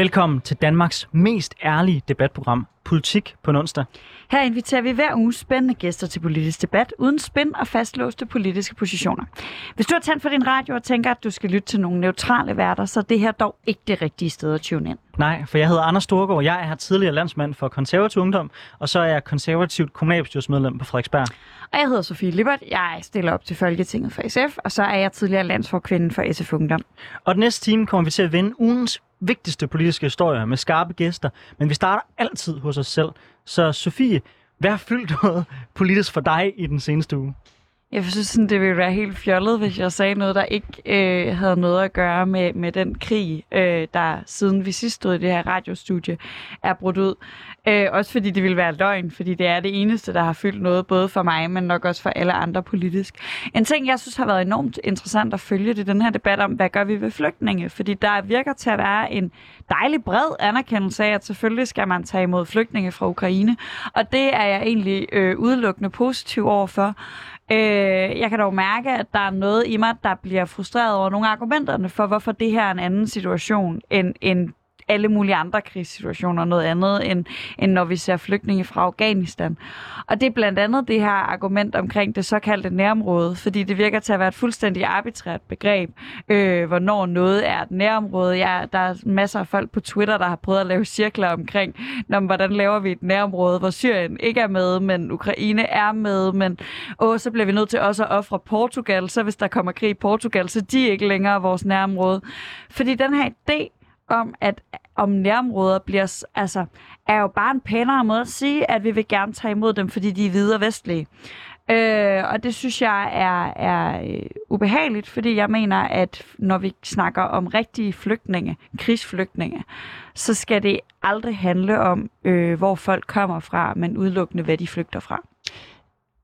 Velkommen til Danmarks mest ærlige debatprogram, Politik på onsdag. Her inviterer vi hver uge spændende gæster til politisk debat, uden spænd og fastlåste politiske positioner. Hvis du har tændt for din radio og tænker, at du skal lytte til nogle neutrale værter, så er det her dog ikke det rigtige sted at tune ind. Nej, for jeg hedder Anders Storgård. Jeg er her tidligere landsmand for konservativ ungdom, og så er jeg konservativt kommunalbestyrelsesmedlem på Frederiksberg. Og jeg hedder Sofie Lippert. Jeg stiller op til Folketinget for SF, og så er jeg tidligere landsforkvinde for SF Ungdom. Og den næste time kommer vi til at vende ugens vigtigste politiske historier med skarpe gæster, men vi starter altid hos os selv. Så Sofie, hvad har fyldt noget politisk for dig i den seneste uge? Jeg synes, sådan, det ville være helt fjollet, hvis jeg sagde noget, der ikke øh, havde noget at gøre med, med den krig, øh, der siden vi sidst stod i det her radiostudie, er brudt ud. Øh, også fordi det ville være løgn, fordi det er det eneste, der har fyldt noget, både for mig, men nok også for alle andre politisk. En ting, jeg synes har været enormt interessant at følge, det er den her debat om, hvad gør vi ved flygtninge? Fordi der virker til at være en dejlig bred anerkendelse af, at selvfølgelig skal man tage imod flygtninge fra Ukraine. Og det er jeg egentlig øh, udelukkende positiv overfor. Øh, jeg kan dog mærke, at der er noget i mig, der bliver frustreret over nogle af argumenterne for, hvorfor det her er en anden situation end, end alle mulige andre krigssituationer noget andet, end, end når vi ser flygtninge fra Afghanistan. Og det er blandt andet det her argument omkring det såkaldte nærområde, fordi det virker til at være et fuldstændig arbitrært begreb, øh, hvornår noget er et nærområde. Ja, der er masser af folk på Twitter, der har prøvet at lave cirkler omkring, når, hvordan laver vi et nærområde, hvor Syrien ikke er med, men Ukraine er med, men åh, så bliver vi nødt til også at ofre Portugal, så hvis der kommer krig i Portugal, så de er ikke længere vores nærområde. Fordi den her idé om, at om nærområder bliver, altså, er jo bare en pænere måde at sige, at vi vil gerne tage imod dem, fordi de er hvide og vestlige. Øh, og det synes jeg er, er øh, ubehageligt, fordi jeg mener, at når vi snakker om rigtige flygtninge, krigsflygtninge, så skal det aldrig handle om, øh, hvor folk kommer fra, men udelukkende, hvad de flygter fra.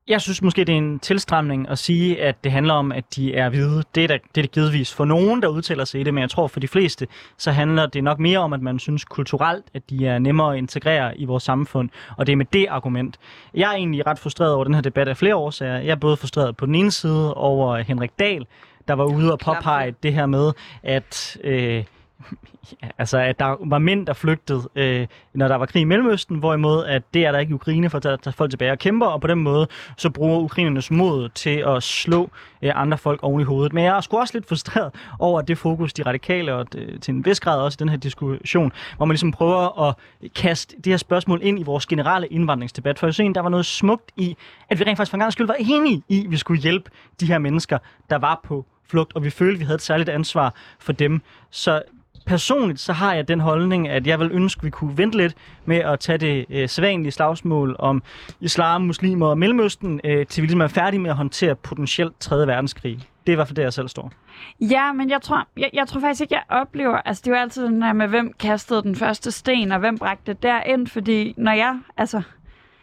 Jeg synes måske, det er en tilstramning at sige, at det handler om, at de er hvide. Det er, da, det er det givetvis for nogen, der udtaler sig i det, men jeg tror for de fleste, så handler det nok mere om, at man synes kulturelt, at de er nemmere at integrere i vores samfund, og det er med det argument. Jeg er egentlig ret frustreret over den her debat af flere årsager. Jeg er både frustreret på den ene side over Henrik Dahl, der var ude og påpege det her med, at... Øh, altså, at der var mænd, der flygtede, øh, når der var krig i Mellemøsten, hvorimod at det er der ikke i Ukraine for at tage, tage folk tilbage og kæmper, og på den måde så bruger ukrainernes mod til at slå øh, andre folk oven i hovedet. Men jeg er sgu også lidt frustreret over det fokus, de radikale, og det, til en vis grad også i den her diskussion, hvor man ligesom prøver at kaste det her spørgsmål ind i vores generelle indvandringsdebat. For jeg synes, der var noget smukt i, at vi rent faktisk for en gang skyld var enige i, at vi skulle hjælpe de her mennesker, der var på flugt, og vi følte, at vi havde et særligt ansvar for dem. Så personligt så har jeg den holdning, at jeg vil ønske, at vi kunne vente lidt med at tage det øh, sædvanlige slagsmål om islam, muslimer og Mellemøsten, øh, til vi ligesom er færdige med at håndtere potentielt 3. verdenskrig. Det er i hvert fald der, jeg selv står. Ja, men jeg tror, jeg, jeg tror faktisk ikke, jeg oplever... Altså, det er jo altid den her med, hvem kastede den første sten, og hvem bragte det derind, fordi når jeg... Altså,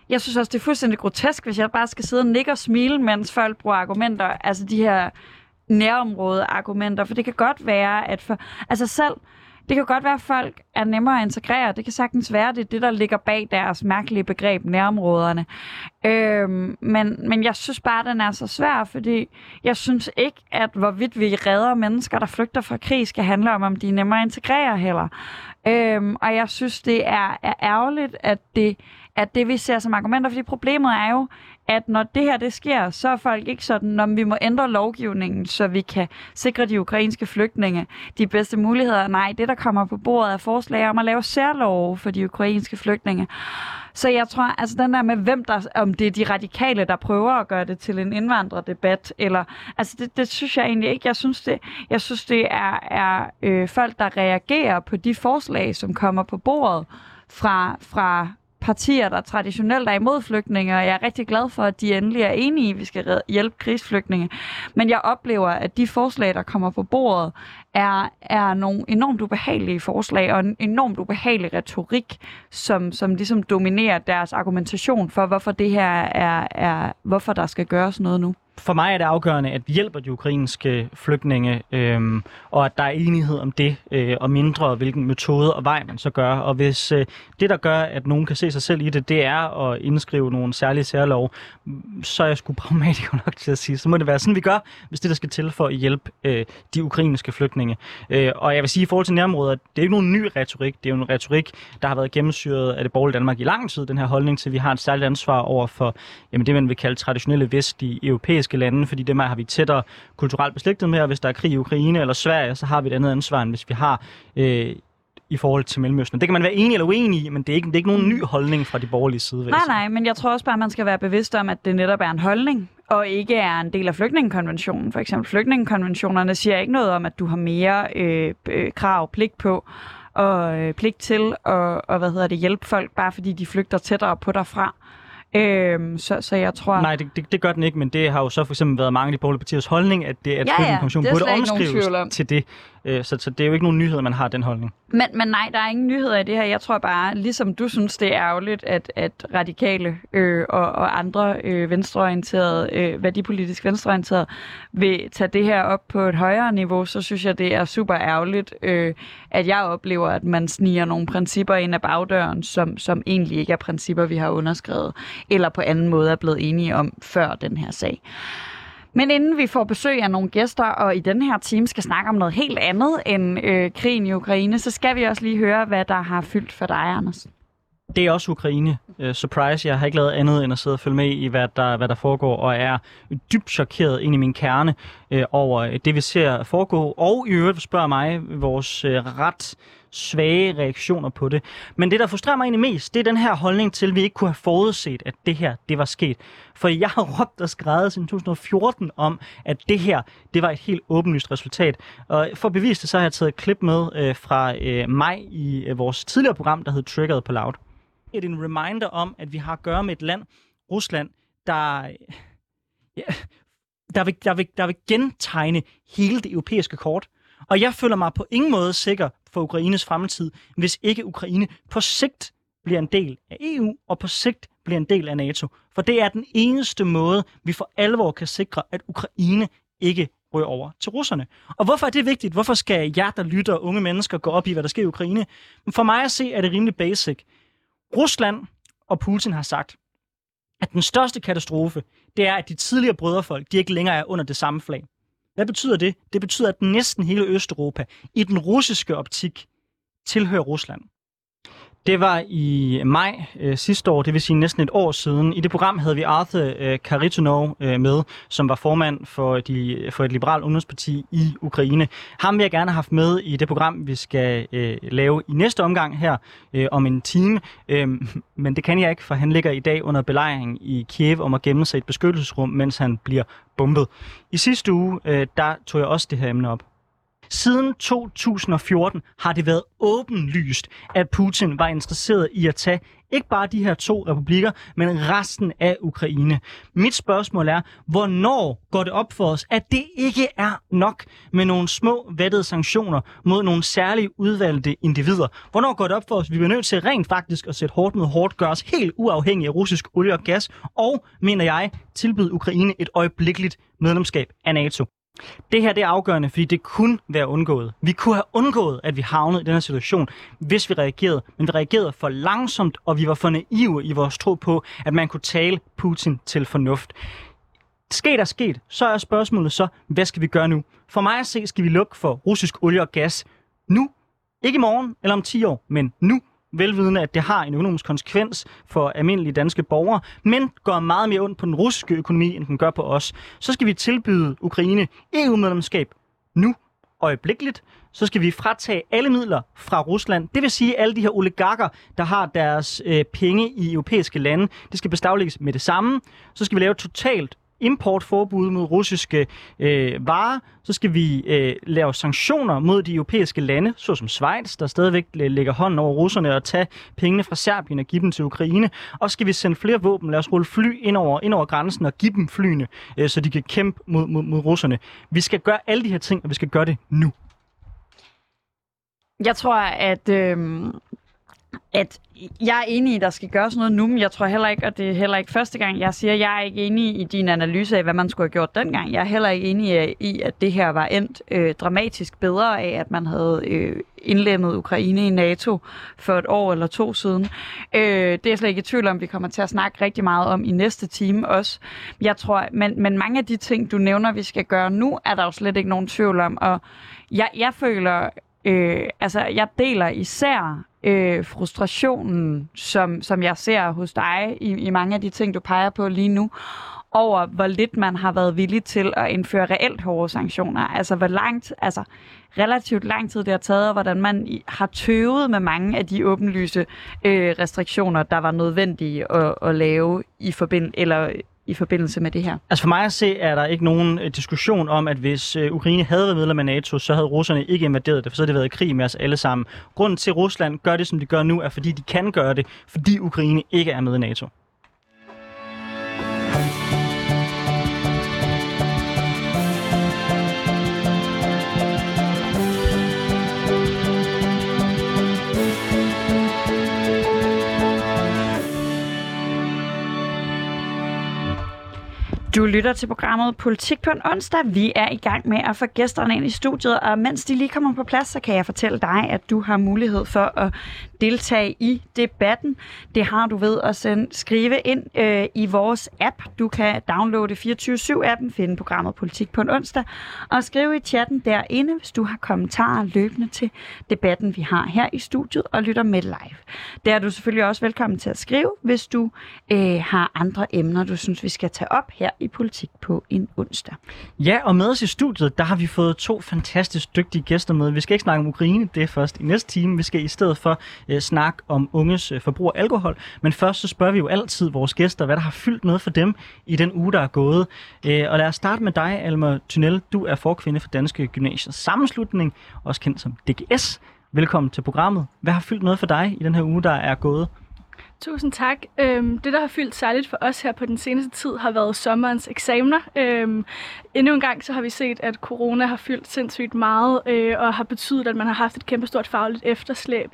jeg synes også, det er fuldstændig grotesk, hvis jeg bare skal sidde og nikke og smile, mens folk bruger argumenter. Altså, de her nærområde-argumenter, for det kan godt være, at for, altså selv, det kan godt være, at folk er nemmere at integrere. Det kan sagtens være, det er det, der ligger bag deres mærkelige begreb, nærområderne. Øhm, men, men jeg synes bare, at den er så svær, fordi jeg synes ikke, at hvorvidt vi redder mennesker, der flygter fra krig, skal handle om, om de er nemmere at integrere heller. Øhm, og jeg synes, det er, er ærgerligt, at det, at det vi ser som argumenter, fordi problemet er jo, at når det her det sker, så er folk ikke sådan, når vi må ændre lovgivningen, så vi kan sikre de ukrainske flygtninge de bedste muligheder. Nej, det der kommer på bordet er forslag om at lave særlov for de ukrainske flygtninge. Så jeg tror, altså den der med, hvem der, om det er de radikale, der prøver at gøre det til en indvandrerdebat, eller, altså det, det synes jeg egentlig ikke. Jeg synes, det, jeg synes, det er, er øh, folk, der reagerer på de forslag, som kommer på bordet fra, fra partier, der traditionelt er imod flygtninge, og jeg er rigtig glad for, at de endelig er enige i, at vi skal hjælpe krigsflygtninge. Men jeg oplever, at de forslag, der kommer på bordet, er, er nogle enormt ubehagelige forslag og en enormt ubehagelig retorik, som, som ligesom dominerer deres argumentation for, hvorfor det her er, er hvorfor der skal gøres noget nu for mig er det afgørende, at vi hjælper de ukrainske flygtninge, øhm, og at der er enighed om det, øh, og mindre hvilken metode og vej man så gør. Og hvis øh, det, der gør, at nogen kan se sig selv i det, det er at indskrive nogle særlige særlov, så er jeg sgu pragmatiker nok til at sige, så må det være sådan, vi gør, hvis det, der skal til for at hjælpe øh, de ukrainske flygtninge flygtninge. Øh, og jeg vil sige, i forhold til nærområder, det er ikke nogen ny retorik. Det er jo en retorik, der har været gennemsyret af det borgerlige Danmark i lang tid. Den her holdning til, at vi har et særligt ansvar over for jamen, det, man vil kalde traditionelle vestlige europæiske lande, fordi dem har vi tættere kulturelt beslægtet med, og hvis der er krig i Ukraine eller Sverige, så har vi et andet ansvar, end hvis vi har øh, i forhold til Mellemøsten. Det kan man være enig eller uenig i, men det er ikke, det er ikke nogen ny holdning fra de borgerlige side. Nej, nej, men jeg tror også bare, at man skal være bevidst om, at det netop er en holdning, og ikke er en del af flygtningekonventionen. For eksempel flygtningekonventionerne siger ikke noget om, at du har mere øh, øh, krav, pligt på, og øh, pligt til at og, hvad hedder det, hjælpe folk, bare fordi de flygter tættere på derfra. Øhm, så, så jeg tror... Nej, det, det, det gør den ikke, men det har jo så for eksempel været mange af de borgerlige partiers holdning, at, det, at ja, ja, burde omskrives til det. Øh, så, så det er jo ikke nogen nyhed, at man har den holdning. Men, men nej, der er ingen nyheder i det her. Jeg tror bare, ligesom du synes, det er ærgerligt, at, at radikale øh, og, og andre øh, venstreorienterede, øh, værdipolitisk venstreorienterede, vil tage det her op på et højere niveau, så synes jeg, det er super ærgerligt, øh, at jeg oplever, at man sniger nogle principper ind af bagdøren, som, som egentlig ikke er principper, vi har underskrevet, eller på anden måde er blevet enige om før den her sag. Men inden vi får besøg af nogle gæster, og i den her time skal snakke om noget helt andet end øh, krigen i Ukraine, så skal vi også lige høre, hvad der har fyldt for dig, Anders. Det er også Ukraine. Uh, surprise, jeg har ikke lavet andet end at sidde og følge med i, hvad der, hvad der foregår, og er dybt chokeret ind i min kerne uh, over øh, det, vi ser foregå. Og i øvrigt spørger mig vores uh, ret svage reaktioner på det. Men det, der frustrerer mig egentlig mest, det er den her holdning til, at vi ikke kunne have forudset, at det her, det var sket. For jeg har råbt og skrevet siden 2014 om, at det her, det var et helt åbenlyst resultat. Og for at bevise det, så har jeg taget et klip med øh, fra øh, mig i øh, vores tidligere program, der hed Triggered på Loud. Det er en reminder om, at vi har at gøre med et land, Rusland, der... Ja, der vil, der, vil, der vil gentegne hele det europæiske kort. Og jeg føler mig på ingen måde sikker for Ukraines fremtid, hvis ikke Ukraine på sigt bliver en del af EU, og på sigt bliver en del af NATO. For det er den eneste måde, vi for alvor kan sikre, at Ukraine ikke ryger over til russerne. Og hvorfor er det vigtigt? Hvorfor skal jer, der lytter, unge mennesker, gå op i, hvad der sker i Ukraine? For mig at se, er det rimelig basic. Rusland og Putin har sagt, at den største katastrofe, det er, at de tidligere brødrefolk, de ikke længere er under det samme flag. Hvad betyder det? Det betyder, at næsten hele Østeuropa i den russiske optik tilhører Rusland. Det var i maj øh, sidste år, det vil sige næsten et år siden. I det program havde vi Arthur øh, Karitonov øh, med, som var formand for, de, for et liberalt ungdomsparti i Ukraine. Ham vil jeg gerne have haft med i det program, vi skal øh, lave i næste omgang her øh, om en time. Øh, men det kan jeg ikke, for han ligger i dag under belejring i Kiev om at gemme sig i et beskyttelsesrum, mens han bliver bombet. I sidste uge, øh, der tog jeg også det her emne op. Siden 2014 har det været åbenlyst, at Putin var interesseret i at tage ikke bare de her to republikker, men resten af Ukraine. Mit spørgsmål er, hvornår går det op for os, at det ikke er nok med nogle små vettede sanktioner mod nogle særlige udvalgte individer? Hvornår går det op for os, at vi bliver nødt til rent faktisk at sætte hårdt mod hårdt, gøre os helt uafhængige af russisk olie og gas, og, mener jeg, tilbyde Ukraine et øjeblikkeligt medlemskab af NATO? Det her det er afgørende, fordi det kunne være undgået. Vi kunne have undgået, at vi havnede i den her situation, hvis vi reagerede. Men vi reagerede for langsomt, og vi var for naive i vores tro på, at man kunne tale Putin til fornuft. Sket er sket, så er spørgsmålet så, hvad skal vi gøre nu? For mig at se, skal vi lukke for russisk olie og gas nu. Ikke i morgen eller om 10 år, men nu velvidende, at det har en økonomisk konsekvens for almindelige danske borgere, men går meget mere ondt på den russiske økonomi, end den gør på os. Så skal vi tilbyde Ukraine EU-medlemskab nu, øjeblikkeligt, så skal vi fratage alle midler fra Rusland. Det vil sige, at alle de her oligarker, der har deres øh, penge i europæiske lande, det skal beslaglægges med det samme. Så skal vi lave totalt importforbud mod russiske øh, varer, så skal vi øh, lave sanktioner mod de europæiske lande, såsom Schweiz, der stadigvæk øh, lægger hånden over russerne og tage pengene fra Serbien og give dem til Ukraine. Og skal vi sende flere våben, lad os rulle fly ind over, ind over grænsen og give dem flyene, øh, så de kan kæmpe mod, mod, mod russerne. Vi skal gøre alle de her ting, og vi skal gøre det nu. Jeg tror, at øh, at jeg er enig i, at der skal gøres noget nu, men jeg tror heller ikke, og det er heller ikke første gang, jeg siger, at jeg er ikke enig i din analyse af, hvad man skulle have gjort dengang. Jeg er heller ikke enig i, at det her var endt øh, dramatisk bedre af, at man havde øh, indlemmet Ukraine i NATO for et år eller to siden. Øh, det er jeg slet ikke i tvivl om, vi kommer til at snakke rigtig meget om i næste time også. Jeg tror, men, men mange af de ting, du nævner, vi skal gøre nu, er der jo slet ikke nogen tvivl om. Og jeg, jeg føler, øh, altså jeg deler især øh, frustrationen, som, som jeg ser hos dig i, i mange af de ting, du peger på lige nu, over hvor lidt man har været villig til at indføre reelt hårde sanktioner. Altså hvor langt, altså relativt lang tid det har taget, og hvordan man har tøvet med mange af de åbenlyse øh, restriktioner, der var nødvendige at, at lave i forbind eller i forbindelse med det her? Altså for mig at se, er der ikke nogen øh, diskussion om, at hvis øh, Ukraine havde været medlem af NATO, så havde russerne ikke invaderet det, for så havde det været i krig med os alle sammen. Grunden til, at Rusland gør det, som de gør nu, er fordi de kan gøre det, fordi Ukraine ikke er med i NATO. Du lytter til programmet Politik på en onsdag. Vi er i gang med at få gæsterne ind i studiet, og mens de lige kommer på plads, så kan jeg fortælle dig, at du har mulighed for at deltage i debatten. Det har du ved at sende, skrive ind øh, i vores app. Du kan downloade 24-7-appen, finde programmet Politik på en onsdag, og skrive i chatten derinde, hvis du har kommentarer løbende til debatten, vi har her i studiet, og lytter med live. Der er du selvfølgelig også velkommen til at skrive, hvis du øh, har andre emner, du synes, vi skal tage op her i Politik på en onsdag. Ja, og med os i studiet, der har vi fået to fantastisk dygtige gæster med. Vi skal ikke snakke om Ukraine, det er først i næste time. Vi skal i stedet for øh, snakke om unges øh, forbrug af alkohol. Men først så spørger vi jo altid vores gæster, hvad der har fyldt noget for dem i den uge, der er gået. Øh, og lad os starte med dig, Alma Tunnel. Du er forkvinde for Danske Gymnasiers Sammenslutning, også kendt som DGS. Velkommen til programmet. Hvad har fyldt noget for dig i den her uge, der er gået? Tusind tak. Øhm, det, der har fyldt særligt for os her på den seneste tid, har været sommerens eksamener. Øhm, endnu en gang så har vi set, at corona har fyldt sindssygt meget, øh, og har betydet, at man har haft et kæmpestort fagligt efterslæb.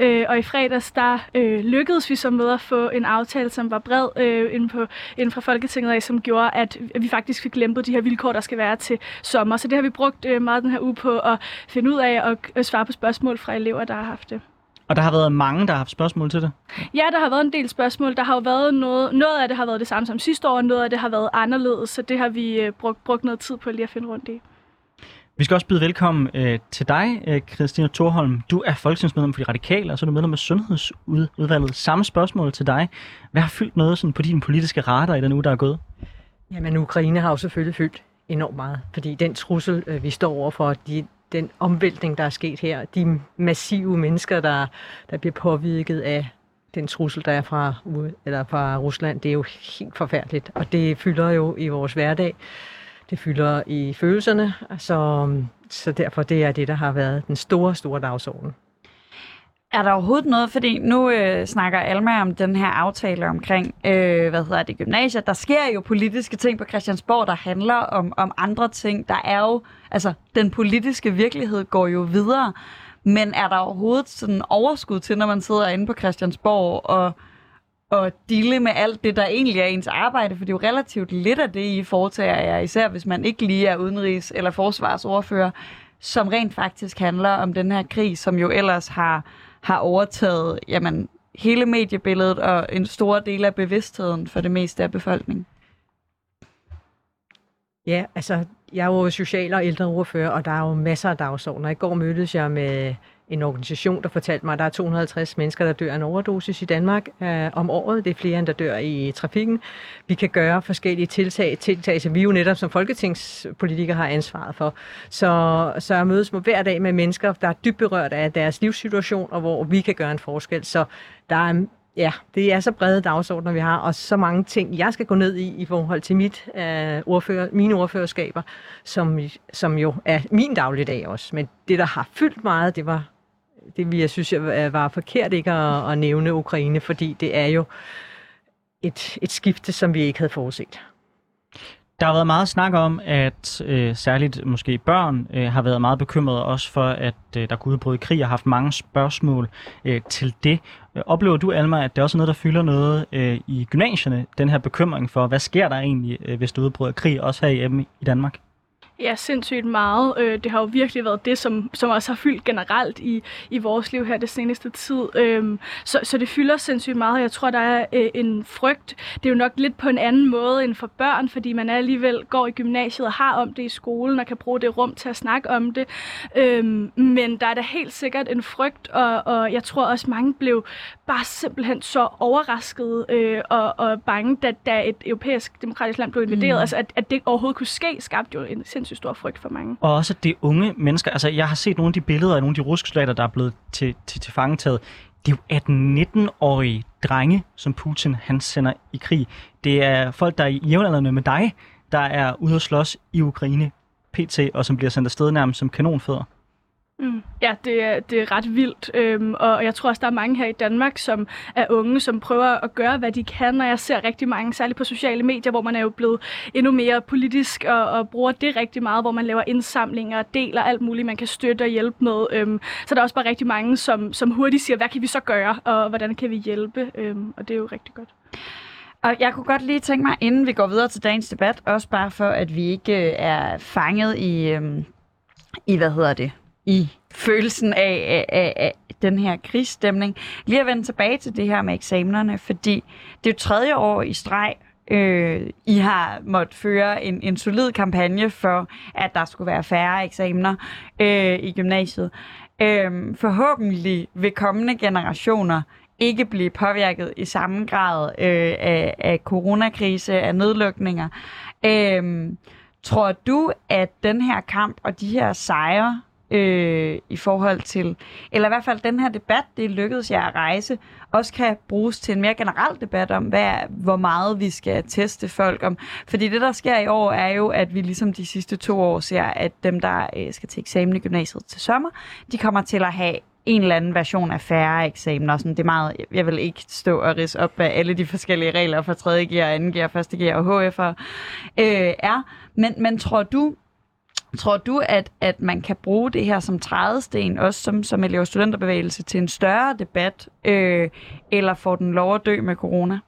Øh, og i fredags, der øh, lykkedes vi så med at få en aftale, som var bred øh, inden, på, inden fra Folketinget af, som gjorde, at vi faktisk fik lempet de her vilkår, der skal være til sommer. Så det har vi brugt øh, meget den her uge på at finde ud af og øh, svare på spørgsmål fra elever, der har haft det. Og der har været mange, der har haft spørgsmål til det? Ja, der har været en del spørgsmål. Der har jo været noget, noget af det har været det samme som sidste år, og noget af det har været anderledes, så det har vi øh, brugt, brugt noget tid på lige at finde rundt i. Vi skal også byde velkommen øh, til dig, øh, Christina Thorholm. Du er folketingsmedlem for de radikale, og så er du medlem af Sundhedsudvalget. Samme spørgsmål til dig. Hvad har fyldt noget sådan, på din politiske radar i den uge, der er gået? Jamen, Ukraine har jo selvfølgelig fyldt enormt meget, fordi den trussel, øh, vi står overfor, de, den omvæltning, der er sket her, de massive mennesker, der, der bliver påvirket af den trussel, der er fra, eller fra Rusland, det er jo helt forfærdeligt, og det fylder jo i vores hverdag. Det fylder i følelserne, så, så derfor det er det, der har været den store, store dagsorden. Er der overhovedet noget, fordi nu øh, snakker Alma om den her aftale omkring, øh, hvad hedder det, gymnasiet. Der sker jo politiske ting på Christiansborg, der handler om, om andre ting. Der er jo, altså den politiske virkelighed går jo videre. Men er der overhovedet sådan overskud til, når man sidder inde på Christiansborg og, og dele med alt det, der egentlig er ens arbejde? For det er jo relativt lidt af det, I foretager jer, især hvis man ikke lige er udenrigs- eller forsvarsordfører, som rent faktisk handler om den her krig, som jo ellers har har overtaget jamen, hele mediebilledet og en stor del af bevidstheden for det meste af befolkningen? Ja, altså, jeg er jo social- og ældreordfører, og der er jo masser af dagsordner. I går mødtes jeg med en organisation, der fortalte mig, at der er 250 mennesker, der dør af en overdosis i Danmark øh, om året. Det er flere, end der dør i trafikken. Vi kan gøre forskellige tiltag, tiltag, som vi jo netop som folketingspolitikere har ansvaret for. Så, så jeg mødes med hver dag med mennesker, der er dybt berørt af deres livssituation, og hvor vi kan gøre en forskel. Så der er Ja, det er så brede dagsordner, vi har, og så mange ting, jeg skal gå ned i i forhold til mit, øh, ordfører, mine ordførerskaber, som, som jo er min dagligdag også. Men det, der har fyldt meget, det var det vi, jeg synes, jeg var forkert ikke at, at nævne Ukraine, fordi det er jo et, et skifte, som vi ikke havde forudset. Der har været meget snak om, at øh, særligt måske børn øh, har været meget bekymrede også for, at øh, der kunne udbryde krig og har haft mange spørgsmål øh, til det. Øh, oplever du, Alma, at det er også noget, der fylder noget øh, i gymnasierne, den her bekymring for, hvad sker der egentlig, øh, hvis der udbryder krig, også her i Danmark? Ja, sindssygt meget. Øh, det har jo virkelig været det, som, som også har fyldt generelt i, i vores liv her det seneste tid. Øhm, så, så det fylder sindssygt meget. Jeg tror, der er øh, en frygt. Det er jo nok lidt på en anden måde end for børn, fordi man alligevel går i gymnasiet og har om det i skolen og kan bruge det rum til at snakke om det. Øhm, men der er da helt sikkert en frygt, og, og jeg tror også, mange blev bare simpelthen så overrasket øh, og, og bange, da, da et europæisk demokratisk land blev invaderet. Mm. Altså, at, at det overhovedet kunne ske, skabte jo en sindssygt stor frygt for mange. Og også det unge mennesker. Altså, jeg har set nogle af de billeder af nogle af de russiske soldater, der er blevet til, til, til fangetaget. Det er jo 18-19-årige drenge, som Putin han sender i krig. Det er folk, der er jævnaldrende med dig, der er ude at slås i Ukraine PT, og som bliver sendt afsted nærmest som kanonfødder. Mm. Ja, det er, det er ret vildt, øhm, og jeg tror også, der er mange her i Danmark, som er unge, som prøver at gøre, hvad de kan, og jeg ser rigtig mange, særligt på sociale medier, hvor man er jo blevet endnu mere politisk og, og bruger det rigtig meget, hvor man laver indsamlinger og deler alt muligt, man kan støtte og hjælpe med. Øhm, så der er også bare rigtig mange, som, som hurtigt siger, hvad kan vi så gøre, og hvordan kan vi hjælpe, øhm, og det er jo rigtig godt. Og jeg kunne godt lige tænke mig, inden vi går videre til dagens debat, også bare for, at vi ikke øh, er fanget i, øhm, i hvad hedder det, i følelsen af, af, af, af den her krigsstemning. Lige at vende tilbage til det her med eksamenerne, fordi det er jo tredje år i streg, øh, I har måttet føre en, en solid kampagne for, at der skulle være færre eksamener øh, i gymnasiet. Øh, forhåbentlig vil kommende generationer ikke blive påvirket i samme grad øh, af, af coronakrise, af nedlukninger. Øh, tror du, at den her kamp og de her sejre øh, i forhold til, eller i hvert fald den her debat, det lykkedes jer at rejse, også kan bruges til en mere generel debat om, hvad, hvor meget vi skal teste folk om. Fordi det, der sker i år, er jo, at vi ligesom de sidste to år ser, at dem, der øh, skal til eksamen i gymnasiet til sommer, de kommer til at have en eller anden version af færre eksamener. Sådan, det er meget, jeg vil ikke stå og rise op, hvad alle de forskellige regler for 3. gear, 2. gear, 1. gear og HF'er øh, er. Men, men tror du, Tror du, at, at man kan bruge det her som trædesten, også som, som elev- studenterbevægelse, til en større debat, øh, eller får den lov at dø med corona?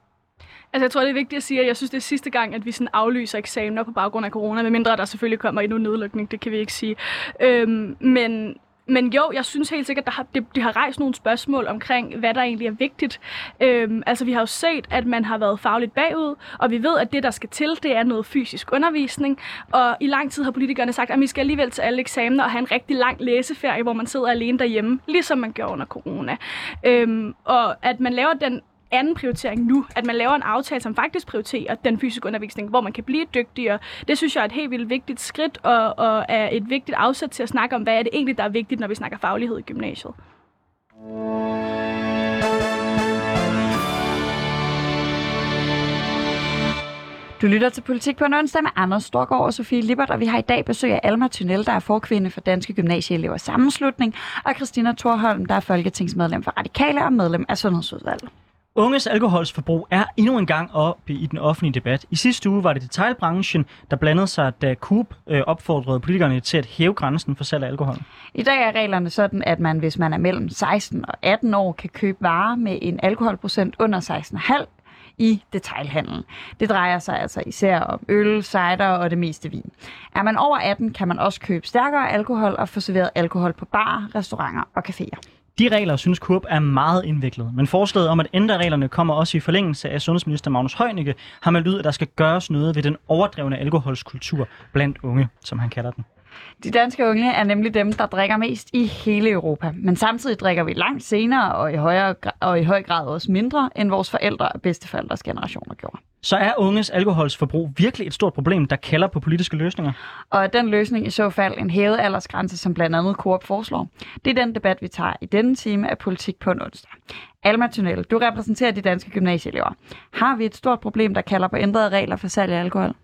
Altså, jeg tror, det er vigtigt at sige, at jeg synes, det er sidste gang, at vi sådan aflyser eksamener på baggrund af corona, medmindre der selvfølgelig kommer endnu nedlukning, det kan vi ikke sige. Øhm, men men jo, jeg synes helt sikkert, at har, det, det har rejst nogle spørgsmål omkring, hvad der egentlig er vigtigt. Øhm, altså, vi har jo set, at man har været fagligt bagud, og vi ved, at det, der skal til, det er noget fysisk undervisning. Og i lang tid har politikerne sagt, at vi skal alligevel til alle eksamener og have en rigtig lang læseferie, hvor man sidder alene derhjemme, ligesom man gjorde under corona. Øhm, og at man laver den anden prioritering nu, at man laver en aftale, som faktisk prioriterer den fysiske undervisning, hvor man kan blive dygtigere. Det synes jeg er et helt vildt vigtigt skridt, og, og er et vigtigt afsæt til at snakke om, hvad er det egentlig, der er vigtigt, når vi snakker faglighed i gymnasiet. Du lytter til Politik på en onsdag med Anders Storgård og Sofie Lippert, og vi har i dag besøg af Alma Tunnel, der er forkvinde for Danske Gymnasieelever Sammenslutning, og Christina Thorholm, der er folketingsmedlem for Radikale og medlem af Sundhedsudvalget. Unges alkoholsforbrug er endnu en gang oppe i den offentlige debat. I sidste uge var det detailbranchen, der blandede sig, da Coop øh, opfordrede politikerne til at hæve grænsen for salg af alkohol. I dag er reglerne sådan, at man, hvis man er mellem 16 og 18 år, kan købe varer med en alkoholprocent under 16,5 i detailhandlen. Det drejer sig altså især om øl, cider og det meste vin. Er man over 18, kan man også købe stærkere alkohol og få serveret alkohol på bar, restauranter og caféer. De regler synes Kurp er meget indviklet, men forslaget om at ændre reglerne kommer også i forlængelse af sundhedsminister Magnus Heunicke, har meldt ud, at der skal gøres noget ved den overdrevne alkoholskultur blandt unge, som han kalder den. De danske unge er nemlig dem, der drikker mest i hele Europa. Men samtidig drikker vi langt senere og i, højere, og i høj grad også mindre, end vores forældre og bedsteforældres generationer gjorde. Så er unges alkoholsforbrug virkelig et stort problem, der kalder på politiske løsninger? Og er den løsning i så fald en hævet aldersgrænse, som blandt andet Coop foreslår? Det er den debat, vi tager i denne time af Politik på en onsdag. Alma Tunnel, du repræsenterer de danske gymnasieelever. Har vi et stort problem, der kalder på ændrede regler for salg af alkohol?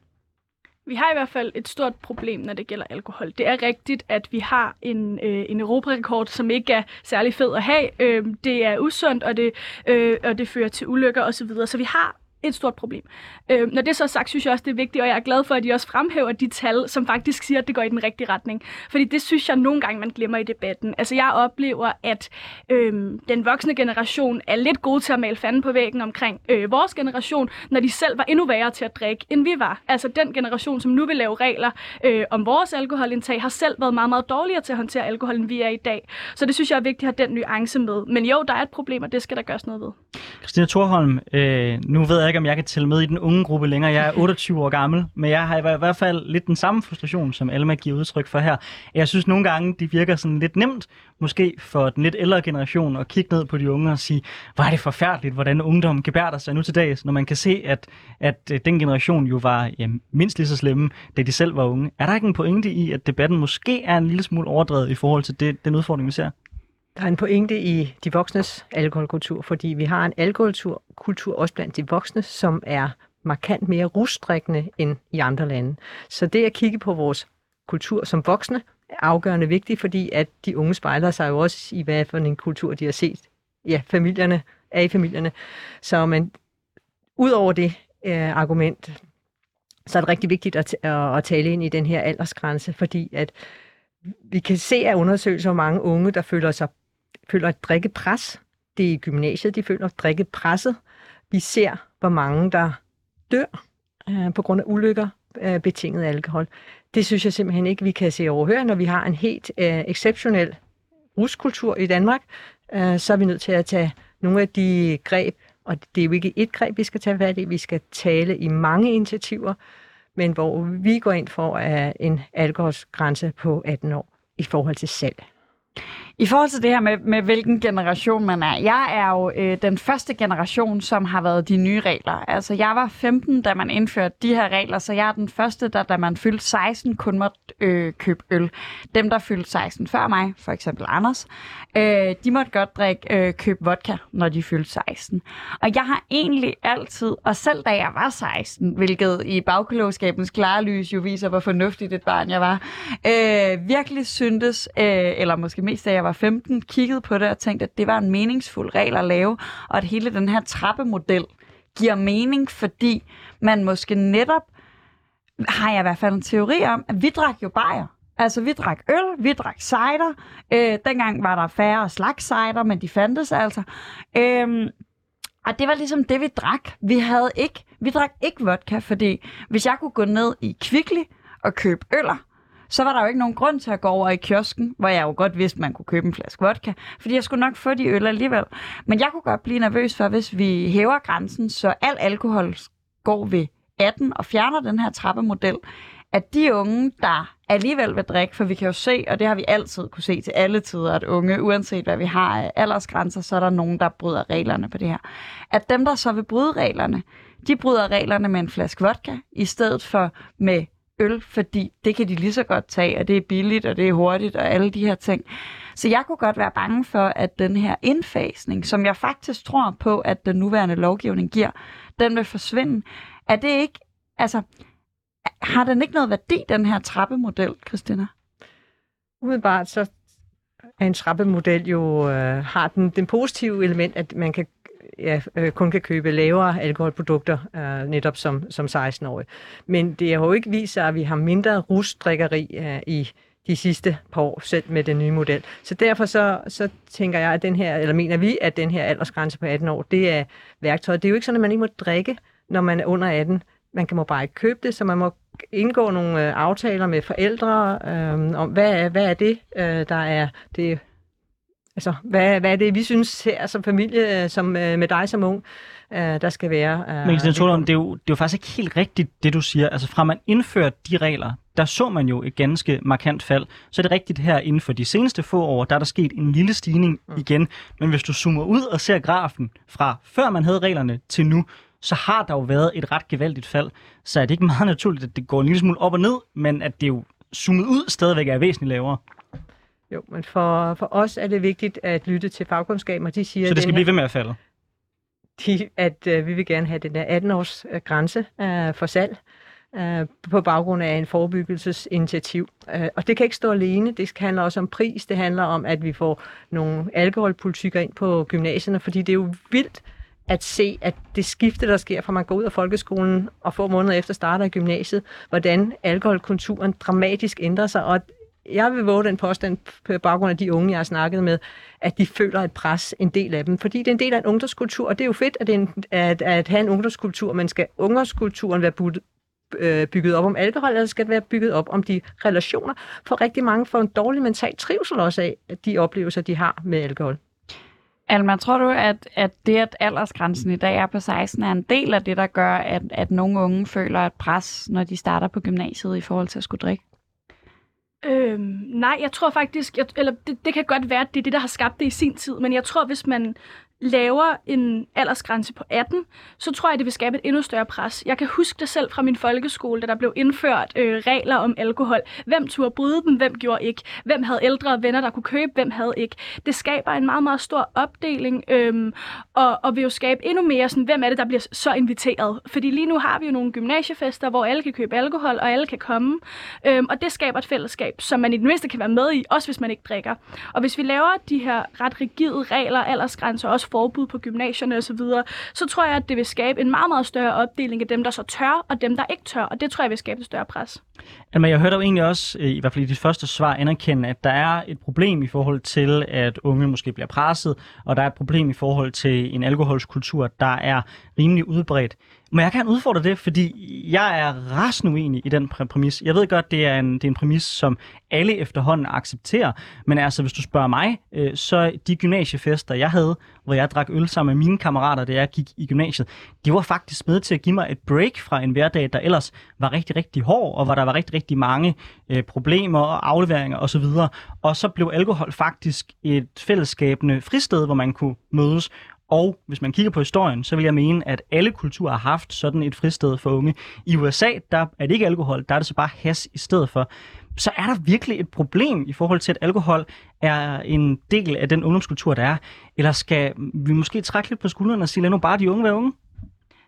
Vi har i hvert fald et stort problem, når det gælder alkohol. Det er rigtigt, at vi har en, øh, en europarekord, som ikke er særlig fed at have. Øh, det er usundt, og det, øh, og det fører til ulykker osv. Så vi har et stort problem. Øh, når det så er sagt, synes jeg også, det er vigtigt, og jeg er glad for, at de også fremhæver de tal, som faktisk siger, at det går i den rigtige retning. Fordi det synes jeg nogle gange, man glemmer i debatten. Altså jeg oplever, at øh, den voksne generation er lidt god til at male fanden på væggen omkring øh, vores generation, når de selv var endnu værre til at drikke, end vi var. Altså den generation, som nu vil lave regler øh, om vores alkoholindtag, har selv været meget, meget dårligere til at håndtere alkohol, end vi er i dag. Så det synes jeg er vigtigt at have den nuance med. Men jo, der er et problem, og det skal der gøres noget ved. Christina Thorholm, øh, nu ved jeg ikke, om jeg kan tælle med i den unge gruppe længere. Jeg er 28 år gammel, men jeg har i hvert fald lidt den samme frustration, som Alma giver udtryk for her. Jeg synes nogle gange, det virker sådan lidt nemt, måske for den lidt ældre generation, at kigge ned på de unge og sige, hvor er det forfærdeligt, hvordan ungdom gebærder sig nu til dags, når man kan se, at, at øh, den generation jo var ja, mindst lige så slemme, da de selv var unge. Er der ikke en pointe i, at debatten måske er en lille smule overdrevet i forhold til det, den udfordring, vi ser? Der er en pointe i de voksnes alkoholkultur, fordi vi har en alkoholkultur kultur også blandt de voksne, som er markant mere rusdrikkende end i andre lande. Så det at kigge på vores kultur som voksne er afgørende vigtigt, fordi at de unge spejler sig jo også i, hvad for en kultur de har set. Ja, familierne er i familierne. Så man, ud over det øh, argument, så er det rigtig vigtigt at, at, tale ind i den her aldersgrænse, fordi at vi kan se af undersøgelser, hvor mange unge, der føler sig føler et drikkepres. Det er i gymnasiet, de føler drikkepresset. Vi ser, hvor mange, der dør øh, på grund af ulykker øh, betinget af alkohol. Det synes jeg simpelthen ikke, vi kan se overhøre, når vi har en helt øh, exceptionel ruskultur i Danmark. Øh, så er vi nødt til at tage nogle af de greb, og det er jo ikke et greb, vi skal tage fat i. Vi skal tale i mange initiativer, men hvor vi går ind for uh, en alkoholsgrænse på 18 år i forhold til salg. I forhold til det her med, med hvilken generation man er. Jeg er jo øh, den første generation, som har været de nye regler. Altså, jeg var 15, da man indførte de her regler, så jeg er den første, der da man fyldte 16, kun måtte øh, købe øl. Dem, der fyldte 16 før mig, for eksempel Anders, øh, de måtte godt drikke, øh, købe vodka, når de fyldte 16. Og jeg har egentlig altid, og selv da jeg var 16, hvilket i bagklogskabens klare lys jo viser, hvor fornuftigt et barn jeg var, øh, virkelig syntes, øh, eller måske mest da jeg var 15, kiggede på det og tænkte, at det var en meningsfuld regel at lave, og at hele den her trappemodel giver mening, fordi man måske netop, har jeg i hvert fald en teori om, at vi drak jo bajer. Altså, vi drak øl, vi drak cider. Øh, dengang var der færre slags cider, men de fandtes altså. Øh, og det var ligesom det, vi drak. Vi havde ikke, vi drak ikke vodka, fordi hvis jeg kunne gå ned i Kvickly og købe øller, så var der jo ikke nogen grund til at gå over i kiosken, hvor jeg jo godt vidste, man kunne købe en flaske vodka, fordi jeg skulle nok få de øl alligevel. Men jeg kunne godt blive nervøs for, hvis vi hæver grænsen, så al alkohol går ved 18 og fjerner den her trappemodel, at de unge, der alligevel vil drikke, for vi kan jo se, og det har vi altid kunne se til alle tider, at unge, uanset hvad vi har af aldersgrænser, så er der nogen, der bryder reglerne på det her. At dem, der så vil bryde reglerne, de bryder reglerne med en flaske vodka, i stedet for med øl, fordi det kan de lige så godt tage, og det er billigt, og det er hurtigt, og alle de her ting. Så jeg kunne godt være bange for, at den her indfasning, som jeg faktisk tror på, at den nuværende lovgivning giver, den vil forsvinde. Er det ikke, altså, har den ikke noget værdi, den her trappemodel, Christina? Umiddelbart så er en trappemodel jo øh, har den, den positive element, at man kan ja, øh, kun kan købe lavere alkoholprodukter, øh, netop som, som 16-årig. Men det har jo ikke vist sig, at vi har mindre rusdrikkeri øh, i de sidste par år, selv med den nye model. Så derfor så, så tænker jeg, at den her, eller mener vi, at den her aldersgrænse på 18 år, det er værktøjet. Det er jo ikke sådan, at man ikke må drikke, når man er under 18. Man kan må bare ikke købe det, så man må indgå nogle øh, aftaler med forældre øh, om, hvad er, hvad er det, øh, der er det Altså, hvad, hvad er det, vi synes her som familie, øh, som, øh, med dig som ung, uh, der skal være? Men det, om, det, er jo, det er jo faktisk ikke helt rigtigt, det du siger. Altså, fra man indførte de regler, der så man jo et ganske markant fald. Så er det rigtigt her, inden for de seneste få år, der er der sket en lille stigning mm. igen. Men hvis du zoomer ud og ser grafen fra før man havde reglerne til nu, så har der jo været et ret gevaldigt fald. Så er det ikke meget naturligt, at det går en lille smule op og ned, men at det jo zoomet ud stadigvæk er væsentligt lavere. Jo, men for, for os er det vigtigt at lytte til fagkundskaber. De siger, så det skal blive ved med at falde? De, at uh, vi vil gerne have den der 18-års uh, grænse uh, for salg uh, på baggrund af en forebyggelsesinitiativ. Uh, og det kan ikke stå alene. Det handler også om pris. Det handler om, at vi får nogle alkoholpolitikker ind på gymnasierne, fordi det er jo vildt, at se, at det skifte, der sker fra man går ud af folkeskolen og få måneder efter starter i gymnasiet, hvordan alkoholkulturen dramatisk ændrer sig, og jeg vil våge den påstand på baggrund af de unge, jeg har snakket med, at de føler et pres, en del af dem. Fordi det er en del af en ungdomskultur, og det er jo fedt at, en, at, at have en ungdomskultur, men skal ungdomskulturen være budt, øh, bygget op om alkohol, eller skal det være bygget op om de relationer? For rigtig mange får en dårlig mental trivsel også af de oplevelser, de har med alkohol. Alma, tror du, at, at det, at aldersgrænsen i dag er på 16, er en del af det, der gør, at, at nogle unge føler et pres, når de starter på gymnasiet i forhold til at skulle drikke? Øhm, nej, jeg tror faktisk, jeg, eller det, det kan godt være, at det er det, der har skabt det i sin tid, men jeg tror, hvis man laver en aldersgrænse på 18, så tror jeg, det vil skabe et endnu større pres. Jeg kan huske det selv fra min folkeskole, da der blev indført øh, regler om alkohol. Hvem turde bryde dem, hvem gjorde ikke? Hvem havde ældre venner, der kunne købe, hvem havde ikke? Det skaber en meget, meget stor opdeling, øhm, og, og vil jo skabe endnu mere sådan, hvem er det, der bliver så inviteret? Fordi lige nu har vi jo nogle gymnasiefester, hvor alle kan købe alkohol, og alle kan komme, øhm, og det skaber et fællesskab, som man i det mindste kan være med i, også hvis man ikke drikker. Og hvis vi laver de her ret rigide regler, aldersgrænser, også forbud på gymnasierne osv., så, så tror jeg, at det vil skabe en meget, meget større opdeling af dem, der så tør, og dem, der ikke tør. Og det tror jeg vil skabe et større pres. Men jeg hørte jo egentlig også, øh, i hvert fald i dit første svar, anerkende, at der er et problem i forhold til, at unge måske bliver presset, og der er et problem i forhold til en alkoholskultur, der er rimelig udbredt. Men jeg kan udfordre det, fordi jeg er rasende uenig i den præmis. Jeg ved godt, det er en, det er en præmis, som alle efterhånden accepterer, men altså, hvis du spørger mig, øh, så de gymnasiefester, jeg havde, hvor jeg drak øl sammen med mine kammerater, da jeg gik i gymnasiet, de var faktisk med til at give mig et break fra en hverdag, der ellers var rigtig, rigtig hård, og hvor der var rigtig, rigtig mange øh, problemer og afleveringer osv. Og så blev alkohol faktisk et fællesskabende fristed, hvor man kunne mødes og hvis man kigger på historien, så vil jeg mene, at alle kulturer har haft sådan et fristed for unge. I USA, der er det ikke alkohol, der er det så bare has i stedet for. Så er der virkelig et problem i forhold til, at alkohol er en del af den ungdomskultur, der er? Eller skal vi måske trække lidt på skuldrene og sige, lad nu bare de unge være unge?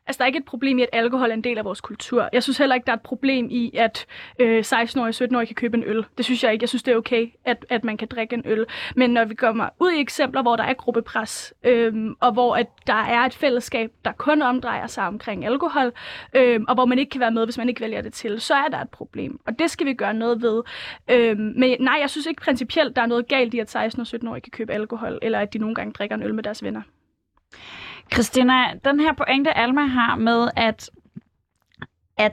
Altså, der er ikke et problem i, at alkohol er en del af vores kultur. Jeg synes heller ikke, der er et problem i, at øh, 16-årige og 17-årige kan købe en øl. Det synes jeg ikke. Jeg synes, det er okay, at, at man kan drikke en øl. Men når vi kommer ud i eksempler, hvor der er gruppepres, øh, og hvor at der er et fællesskab, der kun omdrejer sig omkring alkohol, øh, og hvor man ikke kan være med, hvis man ikke vælger det til, så er der et problem. Og det skal vi gøre noget ved. Øh, men nej, jeg synes ikke principielt, der er noget galt i, at 16- og 17-årige kan købe alkohol, eller at de nogle gange drikker en øl med deres venner. Christina, den her pointe, Alma har med, at, at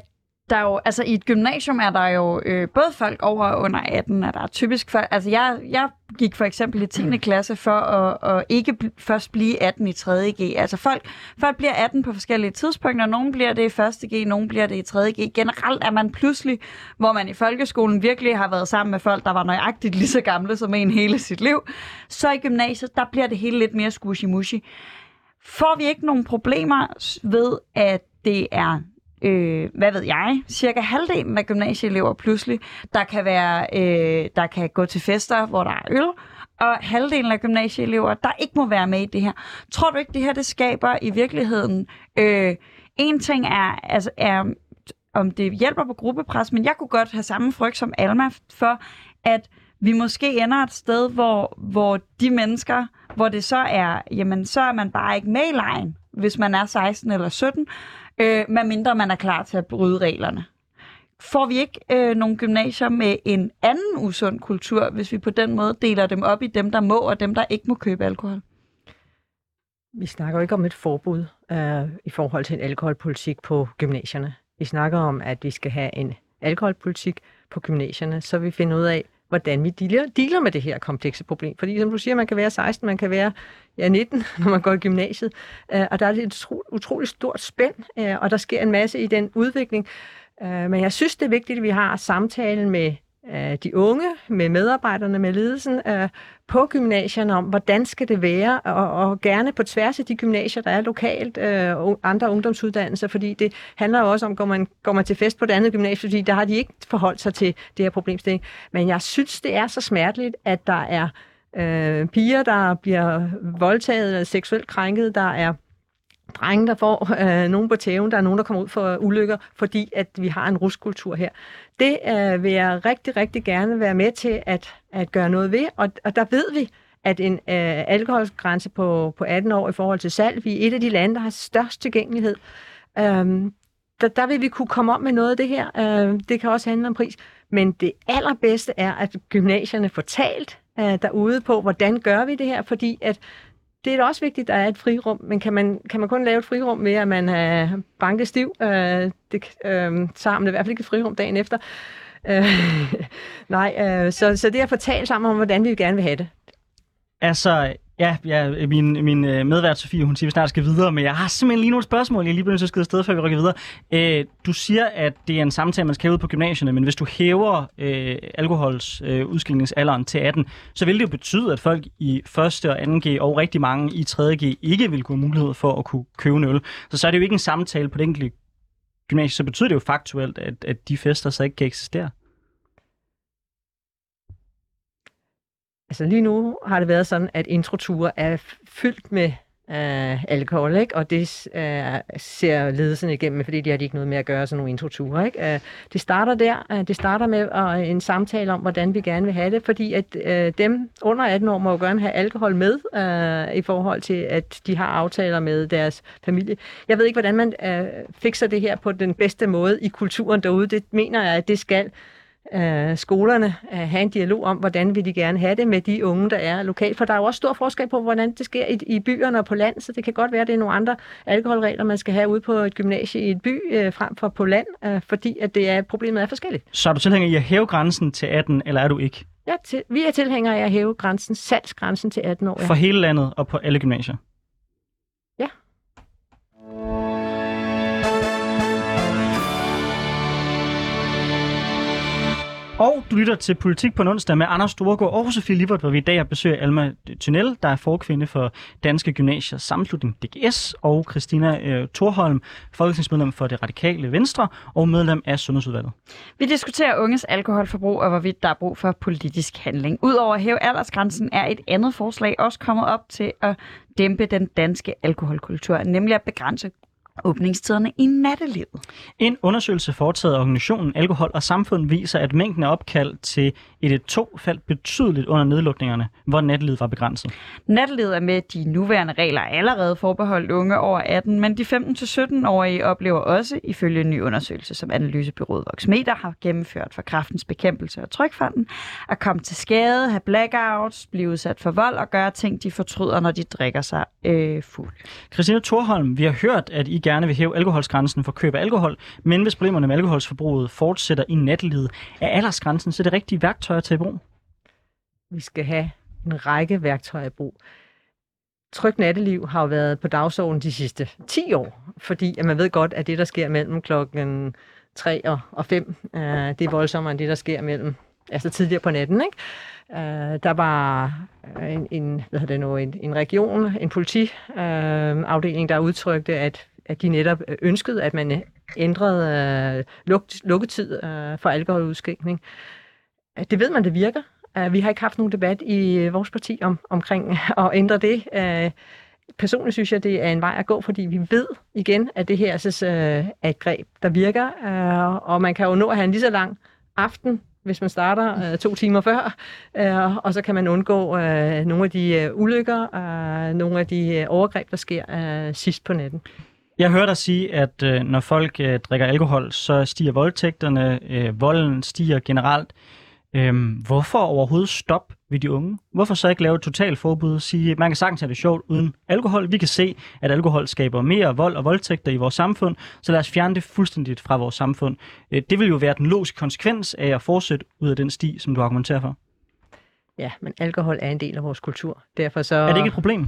der jo, altså i et gymnasium er der jo øh, både folk over og under 18, og der er typisk for, altså jeg, jeg gik for eksempel i 10. klasse for at, at ikke bl- først blive 18 i 3.G. Altså folk, folk bliver 18 på forskellige tidspunkter, nogen bliver det i 1.G, nogen bliver det i 3.G. Generelt er man pludselig, hvor man i folkeskolen virkelig har været sammen med folk, der var nøjagtigt lige så gamle som en hele sit liv, så i gymnasiet, der bliver det hele lidt mere squishy-mushy. Får vi ikke nogen problemer ved, at det er øh, hvad ved jeg, cirka halvdelen af gymnasieelever pludselig, der kan, være, øh, der kan gå til fester, hvor der er øl, og halvdelen af gymnasieelever, der ikke må være med i det her. Tror du ikke, det her det skaber i virkeligheden... Øh, en ting er, altså, er, om det hjælper på gruppepres, men jeg kunne godt have samme frygt som Alma for, at vi måske ender et sted, hvor, hvor de mennesker, hvor det så er, jamen så er man bare ikke med i lejen, hvis man er 16 eller 17, øh, medmindre man er klar til at bryde reglerne. Får vi ikke øh, nogle gymnasier med en anden usund kultur, hvis vi på den måde deler dem op i dem, der må, og dem, der ikke må købe alkohol? Vi snakker jo ikke om et forbud øh, i forhold til en alkoholpolitik på gymnasierne. Vi snakker om, at vi skal have en alkoholpolitik på gymnasierne, så vi finder ud af, hvordan vi dealer, dealer med det her komplekse problem. Fordi som du siger, man kan være 16, man kan være ja, 19, når man går i gymnasiet, øh, og der er et utro, utroligt stort spænd, øh, og der sker en masse i den udvikling. Øh, men jeg synes, det er vigtigt, at vi har samtalen med øh, de unge, med medarbejderne, med ledelsen øh, på gymnasierne om, hvordan skal det være, og, og gerne på tværs af de gymnasier, der er lokalt, øh, og andre ungdomsuddannelser, fordi det handler jo også om, går man, går man til fest på det andet gymnasium, fordi der har de ikke forholdt sig til det her problemstilling. Men jeg synes, det er så smerteligt, at der er øh, piger, der bliver voldtaget eller seksuelt krænket, der er drenge, der får øh, nogen på tæven, der er nogen, der kommer ud for ulykker, fordi at vi har en ruskultur her. Det øh, vil jeg rigtig, rigtig gerne være med til at, at gøre noget ved, og, og der ved vi, at en øh, alkoholgrænse på, på 18 år i forhold til salg, vi er et af de lande, der har størst tilgængelighed. Øhm, der, der vil vi kunne komme op med noget af det her. Øh, det kan også handle om pris. Men det allerbedste er, at gymnasierne får talt øh, derude på, hvordan gør vi det her, fordi at det er da også vigtigt, at der er et frirum, men kan man, kan man kun lave et frirum med, at man øh, er banket stiv, øh, det, øh, så har man i hvert fald ikke et frirum dagen efter. Øh, nej, øh, så, så det er at fortælle sammen om, hvordan vi gerne vil have det. Altså, ja, ja min, min øh, medvært Sofie, hun siger, at vi snart skal videre, men jeg har simpelthen lige nogle spørgsmål, jeg lige bliver nødt til at sted, før vi rykker videre. Øh, du siger, at det er en samtale, man skal have ud på gymnasierne, men hvis du hæver øh, alkohols øh, udskilningsalderen til 18, så vil det jo betyde, at folk i 1. og 2G og rigtig mange i 3.G ikke vil kunne have mulighed for at kunne købe en øl. Så så er det jo ikke en samtale på det enkelte gymnasie, så betyder det jo faktuelt, at, at de fester så ikke kan eksistere. Altså lige nu har det været sådan, at introture er fyldt med øh, alkohol, ikke? og det øh, ser ledelsen igennem, fordi de har ikke noget med at gøre sådan nogle introture. Ikke? Øh, det starter der. Øh, det starter med øh, en samtale om, hvordan vi gerne vil have det, fordi at øh, dem under 18 år må jo gerne have alkohol med øh, i forhold til, at de har aftaler med deres familie. Jeg ved ikke, hvordan man øh, fikser det her på den bedste måde i kulturen derude. Det mener jeg, at det skal øh, skolerne øh, have en dialog om, hvordan vil de gerne have det med de unge, der er lokalt. For der er jo også stor forskel på, hvordan det sker i, i byerne og på land, så det kan godt være, at det er nogle andre alkoholregler, man skal have ude på et gymnasie i et by øh, frem for på land, øh, fordi at det er, problemet er forskelligt. Så er du tilhænger i at hæve grænsen til 18, eller er du ikke? Ja, til, vi er tilhængere af at hæve grænsen, salgsgrænsen til 18 år. Ja. For hele landet og på alle gymnasier? Ja. Og du lytter til Politik på en onsdag med Anders Storgård og Sofie Libert, hvor vi i dag har besøg af Alma Tunnel, der er forkvinde for Danske Gymnasiers Sammenslutning DGS, og Christina øh, Thorholm, folketingsmedlem for det radikale Venstre og medlem af Sundhedsudvalget. Vi diskuterer unges alkoholforbrug og hvorvidt der er brug for politisk handling. Udover at hæve aldersgrænsen er et andet forslag også kommet op til at dæmpe den danske alkoholkultur, nemlig at begrænse åbningstiderne i nattelivet. En undersøgelse foretaget af organisationen Alkohol og Samfund viser, at mængden af opkald til et 2 faldt betydeligt under nedlukningerne, hvor nattelivet var begrænset. Nattelivet er med de nuværende regler allerede forbeholdt unge over 18, men de 15-17-årige oplever også, ifølge en ny undersøgelse, som Analysebyrået Voxmeter har gennemført for kraftens bekæmpelse og trykfonden, at komme til skade, have blackouts, blive udsat for vold og gøre ting, de fortryder, når de drikker sig øh, fuld. Christina Thorholm, vi har hørt, at I gerne vil hæve alkoholsgrænsen for køb af alkohol, men hvis problemerne med alkoholsforbruget fortsætter i nattelivet, er aldersgrænsen så det rigtige værktøj at tage i brug? Vi skal have en række værktøjer i brug. Tryk natteliv har jo været på dagsordenen de sidste 10 år, fordi at man ved godt, at det, der sker mellem klokken 3 og 5, øh, det er voldsommere end det, der sker mellem altså tidligere på natten. Ikke? Øh, der var øh, en, en, hvad det nu, en, en region, en politiafdeling, øh, der udtrykte, at at de netop øh, ønskede, at man øh, ændrede øh, luk, lukketid øh, for alkoholudskænkning. Øh, det ved man, det virker. Vi har ikke haft nogen debat i vores parti om, omkring at ændre det. Personligt synes jeg, det er en vej at gå, fordi vi ved igen, at det her altså, er et greb, der virker. Og man kan jo nå at have en lige så lang aften hvis man starter øh, to timer før, øh, og så kan man undgå øh, nogle af de øh, ulykker, øh, nogle af de øh, overgreb, der sker øh, sidst på natten. Jeg hører dig sige, at øh, når folk øh, drikker alkohol, så stiger voldtægterne, øh, volden stiger generelt. Øhm, hvorfor overhovedet stop ved de unge? Hvorfor så ikke lave et totalt forbud og sige, man kan sagtens have det sjovt uden alkohol? Vi kan se, at alkohol skaber mere vold og voldtægter i vores samfund, så lad os fjerne det fuldstændigt fra vores samfund. Øh, det vil jo være den logiske konsekvens af at fortsætte ud af den sti, som du argumenterer for. Ja, men alkohol er en del af vores kultur. Derfor så... Er det ikke et problem?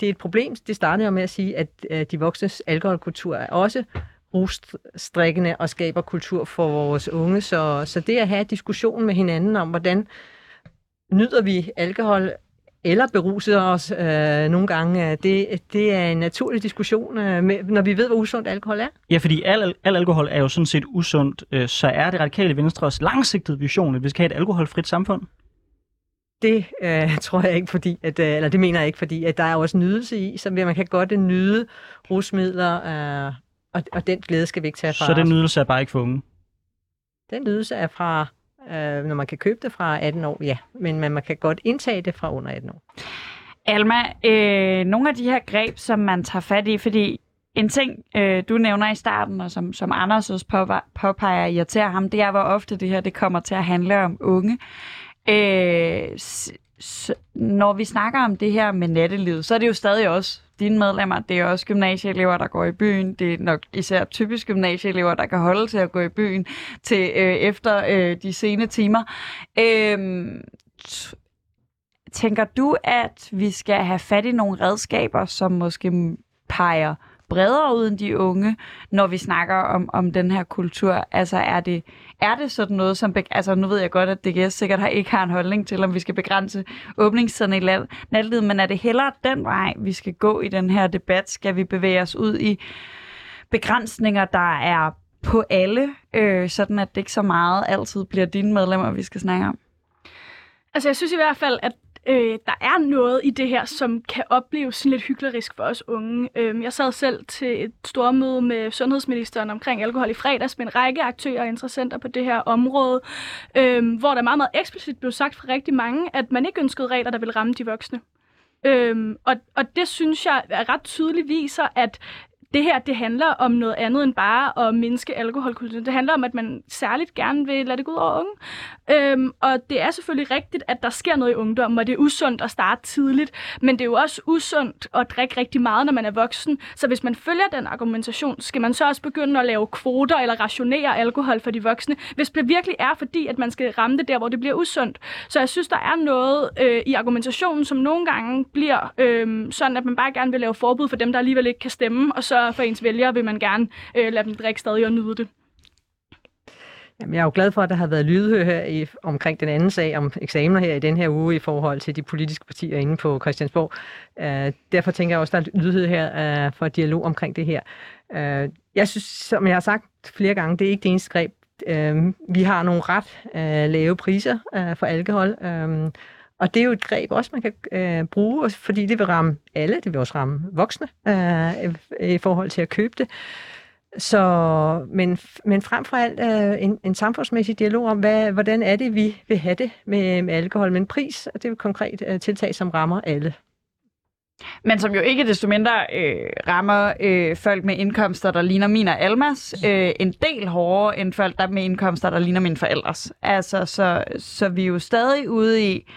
Det er et problem. Det startede jeg med at sige, at øh, de voksnes alkoholkultur er også russtrikkende og skaber kultur for vores unge. Så, så det at have diskussion med hinanden om, hvordan nyder vi alkohol eller beruser os øh, nogle gange, øh, det, det er en naturlig diskussion, øh, med, når vi ved, hvor usundt alkohol er. Ja, fordi al, al alkohol er jo sådan set usundt, øh, så er det radikale Venstres langsigtede vision, at vi skal have et alkoholfrit samfund? Det øh, tror jeg ikke, fordi at, øh, eller det mener jeg ikke, fordi at der er også nydelse i, så man kan godt nyde rusmidler, øh, og, og den glæde skal vi ikke tage fra Så den nydelse er bare ikke for unge? Den nydelse er fra Øh, når man kan købe det fra 18 år, ja. Men man, man kan godt indtage det fra under 18 år. Alma, øh, nogle af de her greb, som man tager fat i, fordi en ting, øh, du nævner i starten, og som, som Anders også påpeger irriterer ham, det er, hvor ofte det her det kommer til at handle om unge. Øh, s- når vi snakker om det her med nattelivet, så er det jo stadig også dine medlemmer, det er også gymnasieelever, der går i byen. Det er nok især typisk gymnasieelever, der kan holde til at gå i byen til øh, efter øh, de sene timer. Øh, t- tænker du, at vi skal have fat i nogle redskaber, som måske peger bredere ud end de unge, når vi snakker om, om den her kultur? Altså er det, er det sådan noget, som... Altså nu ved jeg godt, at DGS sikkert har, ikke har en holdning til, om vi skal begrænse åbningstiderne i natlivet, men er det hellere den vej, vi skal gå i den her debat? Skal vi bevæge os ud i begrænsninger, der er på alle, øh, sådan at det ikke så meget altid bliver dine medlemmer, vi skal snakke om? Altså jeg synes i hvert fald, at øh, der er noget i det her, som kan opleves sådan lidt hyklerisk for os unge. Øh, jeg sad selv til et stormøde med sundhedsministeren omkring alkohol i fredags med en række aktører og interessenter på det her område, øh, hvor der meget, meget eksplicit blev sagt fra rigtig mange, at man ikke ønskede regler, der vil ramme de voksne. Øhm, og, og det synes jeg er ret tydeligt viser, at det her, det handler om noget andet end bare at mindske alkoholkulturen. Det handler om, at man særligt gerne vil lade det gå ud over unge. Øhm, og det er selvfølgelig rigtigt, at der sker noget i ungdommen, og det er usundt at starte tidligt. Men det er jo også usundt at drikke rigtig meget, når man er voksen. Så hvis man følger den argumentation, skal man så også begynde at lave kvoter eller rationere alkohol for de voksne, hvis det virkelig er fordi, at man skal ramme det der, hvor det bliver usundt. Så jeg synes, der er noget øh, i argumentationen, som nogle gange bliver øh, sådan, at man bare gerne vil lave forbud for dem, der alligevel ikke kan stemme, og så for ens vælgere vil man gerne øh, lade dem drikke stadig og nyde det. Jamen, jeg er jo glad for, at der har været lydhør her i, omkring den anden sag om eksamener her i den her uge i forhold til de politiske partier inde på Christiansborg. Uh, derfor tænker jeg også, at der er lydhør her uh, for dialog omkring det her. Uh, jeg synes, som jeg har sagt flere gange, det er ikke det eneste greb. Uh, vi har nogle ret uh, lave priser uh, for alkohol. Uh, og det er jo et greb også, man kan øh, bruge, fordi det vil ramme alle, det vil også ramme voksne øh, i forhold til at købe det. Så, men, men frem for alt øh, en, en samfundsmæssig dialog om, hvad, hvordan er det, vi vil have det med, med alkohol. Men pris, det er jo et konkret øh, tiltag, som rammer alle. Men som jo ikke desto mindre øh, rammer øh, folk med indkomster, der ligner min og Almas, øh, en del hårdere end folk, der med indkomster, der ligner mine forældres. Altså, så, så vi er jo stadig ude i,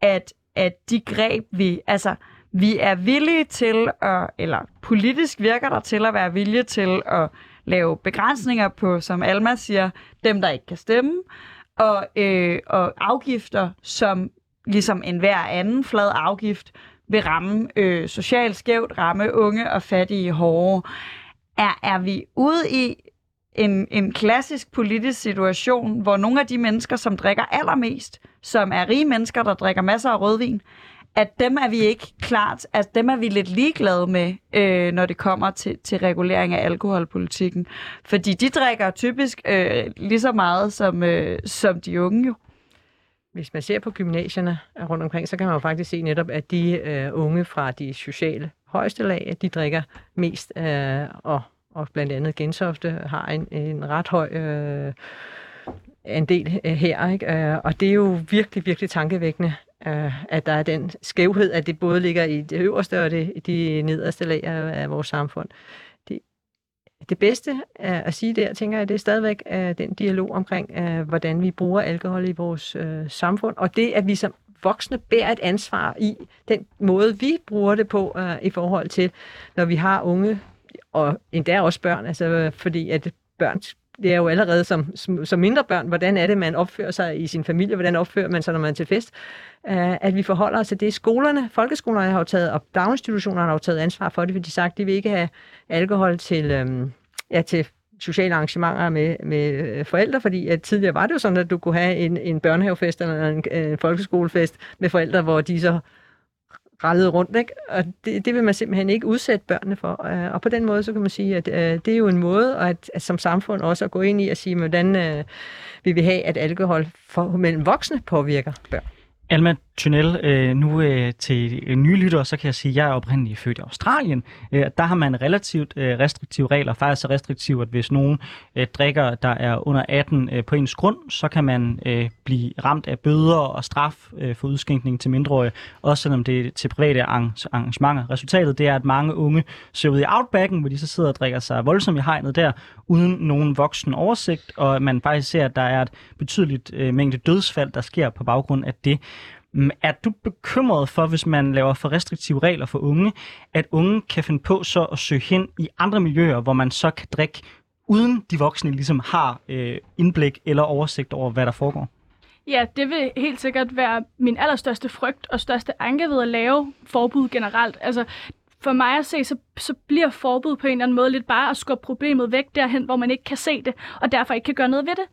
at, at de greb, vi... Altså, vi er villige til at, eller politisk virker der til at være villige til at lave begrænsninger på, som Alma siger, dem, der ikke kan stemme, og, øh, og afgifter, som ligesom enhver anden flad afgift vil ramme øh, socialt skævt, ramme unge og fattige hårde. Er, er vi ude i en, en klassisk politisk situation, hvor nogle af de mennesker, som drikker allermest, som er rige mennesker, der drikker masser af rødvin, at dem er vi ikke klart, at dem er vi lidt ligeglade med, øh, når det kommer til, til regulering af alkoholpolitikken. Fordi de drikker typisk øh, lige så meget som, øh, som de unge jo. Hvis man ser på gymnasierne rundt omkring, så kan man jo faktisk se netop, at de øh, unge fra de sociale højeste lag, de drikker mest, øh, og, og blandt andet Gentofte har en, en ret høj øh, andel øh, her. Ikke? Øh, og det er jo virkelig, virkelig tankevækkende, øh, at der er den skævhed, at det både ligger i det øverste og det, de nederste lag af, af vores samfund. Det, det bedste øh, at sige der, tænker jeg, det er stadigvæk øh, den dialog omkring, hvordan vi bruger alkohol i vores øh, samfund, og det, at vi som voksne bærer et ansvar i den måde, vi bruger det på øh, i forhold til, når vi har unge, og endda også børn, altså fordi at børn det er jo allerede som, som, som mindre børn, hvordan er det, man opfører sig i sin familie, hvordan opfører man sig, når man er til fest, uh, at vi forholder os til det. Skolerne, folkeskolerne har jo taget, og daginstitutionerne har jo taget ansvar for det, fordi de sagt, de vil ikke have alkohol til, um, ja, til sociale arrangementer med, med øh, forældre, fordi at tidligere var det jo sådan, at du kunne have en, en børnehavefest eller en, en folkeskolefest med forældre, hvor de så rallede rundt, ikke? og det, det vil man simpelthen ikke udsætte børnene for. Øh, og på den måde, så kan man sige, at øh, det er jo en måde at, at som samfund også at gå ind i og sige, hvordan øh, vil vi have, at alkohol for, mellem voksne påvirker børn. Alma, Tunnel, øh, nu øh, til øh, nye lyttere, så kan jeg sige, at jeg er oprindeligt født i Australien. Øh, der har man relativt øh, restriktive regler, faktisk så restriktive, at hvis nogen øh, drikker, der er under 18 øh, på ens grund, så kan man øh, blive ramt af bøder og straf øh, for udskænkning til mindreårige, også selvom det er til private arrangementer. Resultatet det er, at mange unge ser ud i outbacken, hvor de så sidder og drikker sig voldsomt i hegnet der, uden nogen voksen oversigt, og man faktisk ser, at der er et betydeligt øh, mængde dødsfald, der sker på baggrund af det. Mm, er du bekymret for, hvis man laver for restriktive regler for unge, at unge kan finde på så at søge hen i andre miljøer, hvor man så kan drikke, uden de voksne ligesom har øh, indblik eller oversigt over, hvad der foregår? Ja, det vil helt sikkert være min allerstørste frygt og største anke ved at lave forbud generelt. Altså, for mig at se, så, så bliver forbud på en eller anden måde lidt bare at skubbe problemet væk derhen, hvor man ikke kan se det, og derfor ikke kan gøre noget ved det.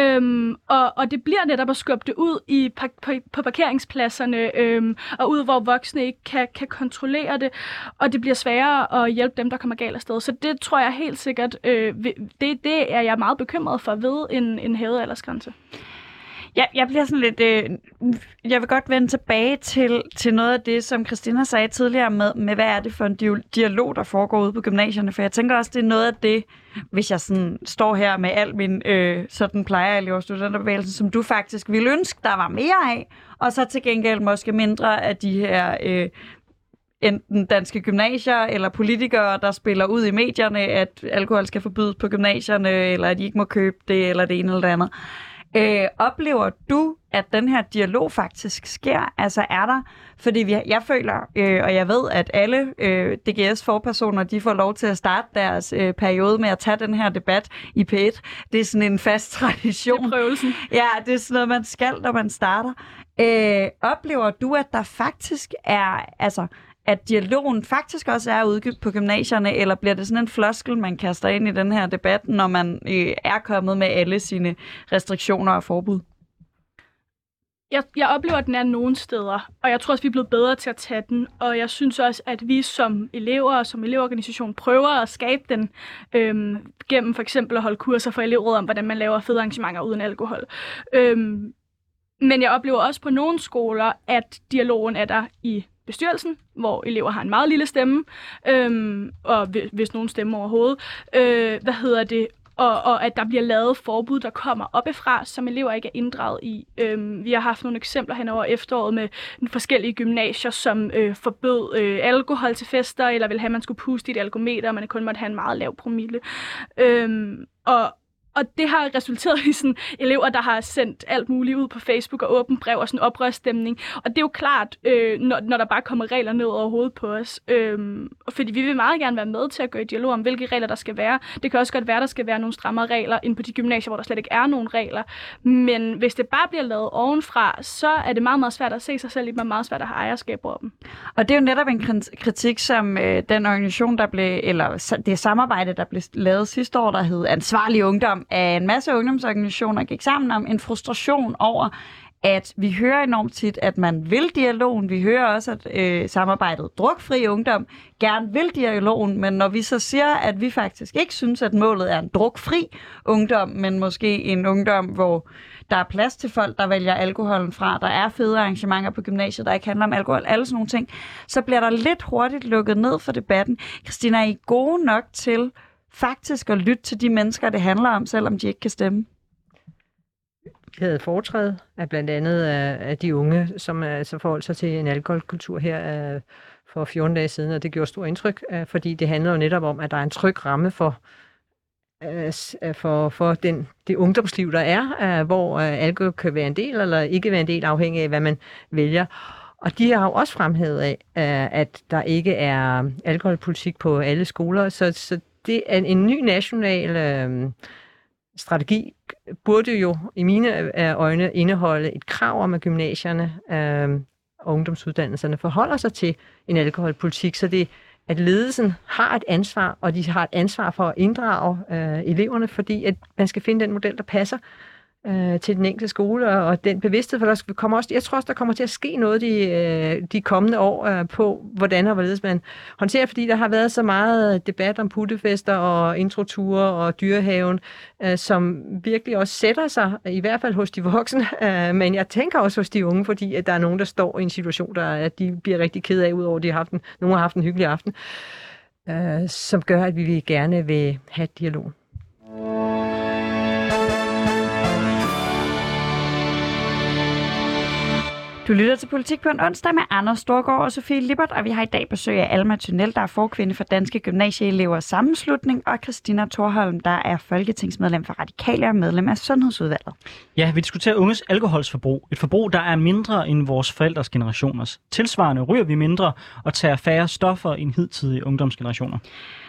Øhm, og, og det bliver netop at skubbe det ud i, på, på, på parkeringspladserne, øhm, og ud, hvor voksne ikke kan, kan kontrollere det, og det bliver sværere at hjælpe dem, der kommer galt afsted. Så det tror jeg helt sikkert, øh, det, det er jeg meget bekymret for ved en, en hævet aldersgrænse. Jeg, jeg bliver sådan lidt... Øh, jeg vil godt vende tilbage til, til noget af det, som Christina sagde tidligere med, med, hvad er det for en dialog, der foregår ude på gymnasierne. For jeg tænker også, det er noget af det, hvis jeg sådan står her med al min øh, sådan plejer elever studenterbevægelsen, som du faktisk ville ønske, der var mere af, og så til gengæld måske mindre af de her... Øh, enten danske gymnasier eller politikere, der spiller ud i medierne, at alkohol skal forbydes på gymnasierne, eller at de ikke må købe det, eller det ene eller det andet. Øh, oplever du, at den her dialog faktisk sker? Altså er der, fordi vi, jeg føler, øh, og jeg ved, at alle øh, DGS-forpersoner, de får lov til at starte deres øh, periode med at tage den her debat i P1. Det er sådan en fast tradition. Det er prøvelsen. Ja, det er sådan noget, man skal, når man starter. Øh, oplever du, at der faktisk er, altså, at dialogen faktisk også er ude på gymnasierne, eller bliver det sådan en floskel, man kaster ind i den her debat, når man øh, er kommet med alle sine restriktioner og forbud? Jeg, jeg oplever, at den er nogen steder, og jeg tror også, vi er blevet bedre til at tage den, og jeg synes også, at vi som elever og som elevorganisation prøver at skabe den øhm, gennem for eksempel at holde kurser for elevråd om, hvordan man laver fede arrangementer uden alkohol. Øhm, men jeg oplever også på nogle skoler, at dialogen er der i bestyrelsen, hvor elever har en meget lille stemme, øhm, og hvis nogen stemmer overhovedet. Øh, hvad hedder det? Og, og at der bliver lavet forbud, der kommer oppefra, som elever ikke er inddraget i. Øhm, vi har haft nogle eksempler hen over efteråret med forskellige gymnasier, som øh, forbød øh, alkohol til fester, eller ville have, at man skulle puste i et alkometer, og man kun måtte have en meget lav promille. Øhm, og, og det har resulteret i sådan elever, der har sendt alt muligt ud på Facebook og åbent brev og sådan oprørsstemning. Og det er jo klart, øh, når, når der bare kommer regler ned over hovedet på os. Øh, fordi vi vil meget gerne være med til at gå i dialog om, hvilke regler der skal være. Det kan også godt være, der skal være nogle strammere regler ind på de gymnasier, hvor der slet ikke er nogen regler. Men hvis det bare bliver lavet ovenfra, så er det meget, meget svært at se sig selv i dem, og meget svært at have ejerskab over dem. Og det er jo netop en kritik, som øh, den organisation, der blev, eller det samarbejde, der blev lavet sidste år, der hed Ansvarlig Ungdom, af en masse ungdomsorganisationer gik sammen om en frustration over, at vi hører enormt tit, at man vil dialogen. Vi hører også, at øh, samarbejdet Drukfri Ungdom gerne vil dialogen, men når vi så siger, at vi faktisk ikke synes, at målet er en drukfri ungdom, men måske en ungdom, hvor der er plads til folk, der vælger alkoholen fra, der er fede arrangementer på gymnasiet, der ikke handler om alkohol, alle sådan nogle ting, så bliver der lidt hurtigt lukket ned for debatten. Christina, er I gode nok til faktisk at lytte til de mennesker, det handler om, selvom de ikke kan stemme? Vi havde foretræde af blandt andet øh, af de unge, som altså forholdt sig til en alkoholkultur her øh, for 14 dage siden, og det gjorde stor indtryk, fordi det handler jo netop om, at der er en tryg ramme for, for, for den, det ungdomsliv, der er, hvor alkohol kan være en del eller ikke være en del, afhængig af, hvad man vælger. Og de har jo også fremhævet af, at der ikke er alkoholpolitik på alle skoler, så, så det er en ny national øh, strategi burde jo i mine øh, øjne indeholde et krav om, at gymnasierne øh, og ungdomsuddannelserne forholder sig til en alkoholpolitik, så det at ledelsen har et ansvar, og de har et ansvar for at inddrage øh, eleverne, fordi at man skal finde den model, der passer øh, til den enkelte skole, og, den bevidsthed, for der kommer også, jeg tror også, der kommer til at ske noget de, øh, de kommende år øh, på, hvordan og hvorledes man håndterer, fordi der har været så meget debat om puttefester og introture og dyrehaven, øh, som virkelig også sætter sig, i hvert fald hos de voksne, øh, men jeg tænker også hos de unge, fordi at der er nogen, der står i en situation, der at de bliver rigtig ked af, udover at de har haft en, nogen har haft en hyggelig aften, øh, som gør, at vi gerne vil have dialog. Du lytter til Politik på en onsdag med Anders Storgård og Sofie Lippert, og vi har i dag besøg af Alma Tunnel, der er forkvinde for Danske Gymnasieelevers Sammenslutning, og Christina Thorholm, der er folketingsmedlem for Radikale og medlem af Sundhedsudvalget. Ja, vi diskuterer unges alkoholsforbrug. Et forbrug, der er mindre end vores forældres generationers. Tilsvarende ryger vi mindre og tager færre stoffer end hidtidige ungdomsgenerationer.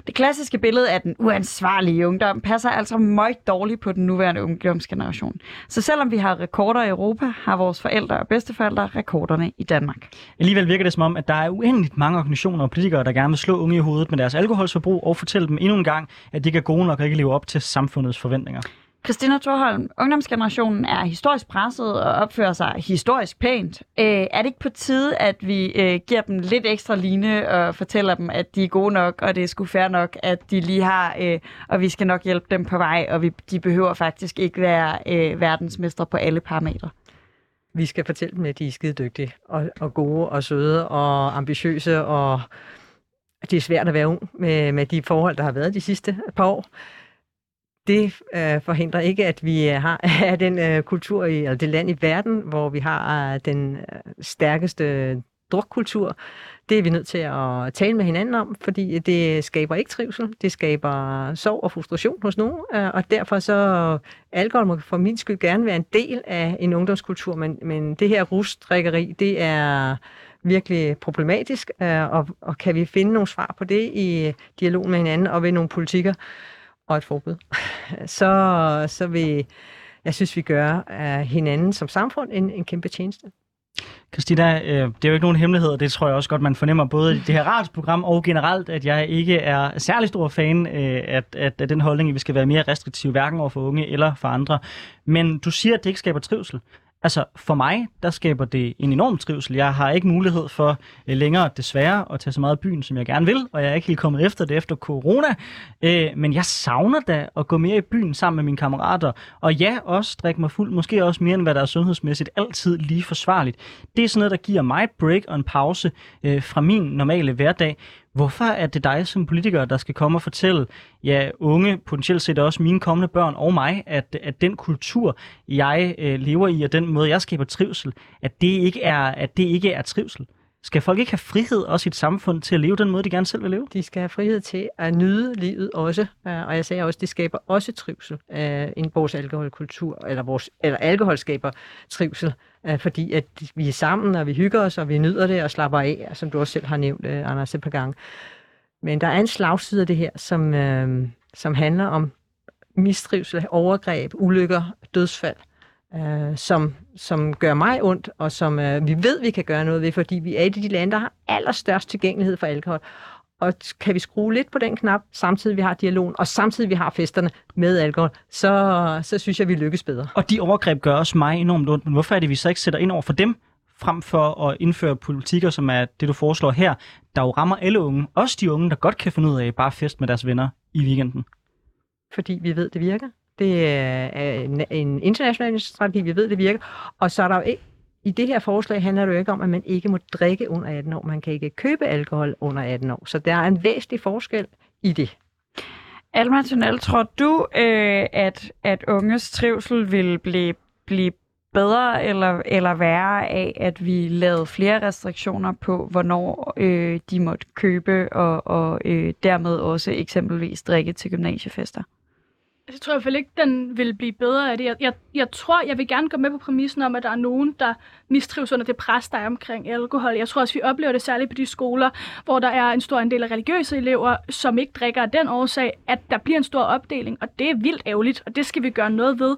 Det klassiske billede af den uansvarlige ungdom passer altså meget dårligt på den nuværende ungdomsgeneration. Så selvom vi har rekorder i Europa, har vores forældre og bedsteforældre rekorderne i Danmark. Alligevel virker det som om, at der er uendeligt mange organisationer og politikere, der gerne vil slå unge i hovedet med deres alkoholforbrug og fortælle dem endnu en gang, at de ikke er gode nok og ikke lever op til samfundets forventninger. Christina Thorholm, ungdomsgenerationen er historisk presset og opfører sig historisk pænt. Øh, er det ikke på tide, at vi øh, giver dem lidt ekstra line og fortæller dem, at de er gode nok, og det er sgu fair nok, at de lige har, øh, og vi skal nok hjælpe dem på vej, og vi, de behøver faktisk ikke være øh, verdensmestre på alle parametre? Vi skal fortælle dem, at de er skide dygtige, og, og gode, og søde, og ambitiøse, og det er svært at være ung med, med de forhold, der har været de sidste par år det øh, forhindrer ikke, at vi øh, har er den øh, kultur i, eller det land i verden, hvor vi har øh, den øh, stærkeste drukkultur. Det er vi nødt til at tale med hinanden om, fordi det skaber ikke trivsel, det skaber sorg og frustration hos nogen, øh, og derfor så alkohol må for min skyld gerne være en del af en ungdomskultur, men, men det her rusdrikkeri, det er virkelig problematisk, og, og kan vi finde nogle svar på det i dialog med hinanden og ved nogle politikker, og et forbud, så, så vil jeg synes, vi gør uh, hinanden som samfund en, en kæmpe tjeneste. Christina, øh, det er jo ikke nogen hemmelighed, og det tror jeg også godt, man fornemmer både i det her radioprogram og generelt, at jeg ikke er særlig stor fan øh, af, at, at den holdning, at vi skal være mere restriktive, hverken over for unge eller for andre. Men du siger, at det ikke skaber trivsel. Altså for mig, der skaber det en enorm trivsel. Jeg har ikke mulighed for øh, længere desværre at tage så meget i byen, som jeg gerne vil, og jeg er ikke helt kommet efter det efter corona. Øh, men jeg savner da at gå mere i byen sammen med mine kammerater. Og ja, også drikke mig fuld, måske også mere end hvad der er sundhedsmæssigt, altid lige forsvarligt. Det er sådan noget, der giver mig et break og en pause øh, fra min normale hverdag. Hvorfor er det dig som politiker, der skal komme og fortælle ja, unge, potentielt set også mine kommende børn og mig, at, at den kultur, jeg øh, lever i, og den måde, jeg skaber trivsel, at det ikke er, at det ikke er trivsel? Skal folk ikke have frihed også i et samfund til at leve den måde, de gerne selv vil leve? De skal have frihed til at nyde livet også. Og jeg sagde også, det skaber også trivsel. Øh, en vores alkoholkultur, eller, vores, eller alkohol skaber trivsel, øh, fordi at vi er sammen, og vi hygger os, og vi nyder det og slapper af, som du også selv har nævnt, øh, Anders, et par gange. Men der er en slagside af det her, som, øh, som handler om mistrivsel, overgreb, ulykker, dødsfald øh, som, som gør mig ondt, og som øh, vi ved, vi kan gøre noget ved, fordi vi er et af de lande, der har allerstørst tilgængelighed for alkohol. Og kan vi skrue lidt på den knap, samtidig vi har dialogen, og samtidig vi har festerne med alkohol, så, så synes jeg, vi lykkes bedre. Og de overgreb gør også mig enormt ondt, men hvorfor er det, vi så ikke sætter ind over for dem, frem for at indføre politikker, som er det, du foreslår her, der jo rammer alle unge, også de unge, der godt kan finde ud af bare fest med deres venner i weekenden? Fordi vi ved, det virker. Det øh, er en, en international strategi, vi ved, det virker. Og så er der jo ikke, i det her forslag handler det jo ikke om, at man ikke må drikke under 18 år. Man kan ikke købe alkohol under 18 år. Så der er en væsentlig forskel i det. Alma Tunnel, tror du, øh, at, at unges trivsel vil blive, blive bedre eller, eller værre af, at vi lavede flere restriktioner på, hvornår øh, de måtte købe og, og øh, dermed også eksempelvis drikke til gymnasiefester? Jeg tror i hvert fald ikke, den vil blive bedre af det. Jeg, jeg, jeg tror, jeg vil gerne gå med på præmissen om, at der er nogen, der mistrives under det pres, der er omkring alkohol. Jeg tror også, vi oplever det særligt på de skoler, hvor der er en stor andel af religiøse elever, som ikke drikker af den årsag, at der bliver en stor opdeling, og det er vildt ærgerligt, og det skal vi gøre noget ved.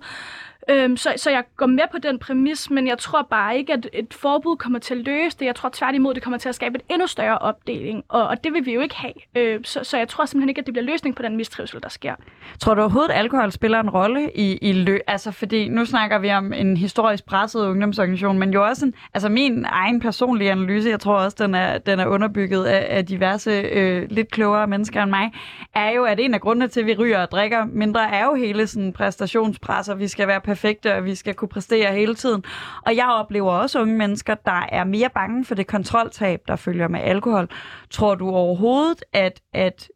Øhm, så, så jeg går med på den præmis, men jeg tror bare ikke, at et forbud kommer til at løse det. Jeg tror tværtimod, det kommer til at skabe et endnu større opdeling, og, og det vil vi jo ikke have. Øh, så, så jeg tror simpelthen ikke, at det bliver løsning på den mistrivsel, der sker. Tror du overhovedet, at alkohol spiller en rolle i, i lø? Altså, fordi nu snakker vi om en historisk presset ungdomsorganisation, men jo også en, altså min egen personlige analyse, jeg tror også, den er, den er underbygget af, af diverse øh, lidt klogere mennesker end mig, er jo, at en af grundene til, at vi ryger og drikker mindre, er jo hele sådan præstationspres, og vi skal være perfekte, perfekte, og vi skal kunne præstere hele tiden. Og jeg oplever også unge mennesker, der er mere bange for det kontroltab, der følger med alkohol. Tror du overhovedet, at, at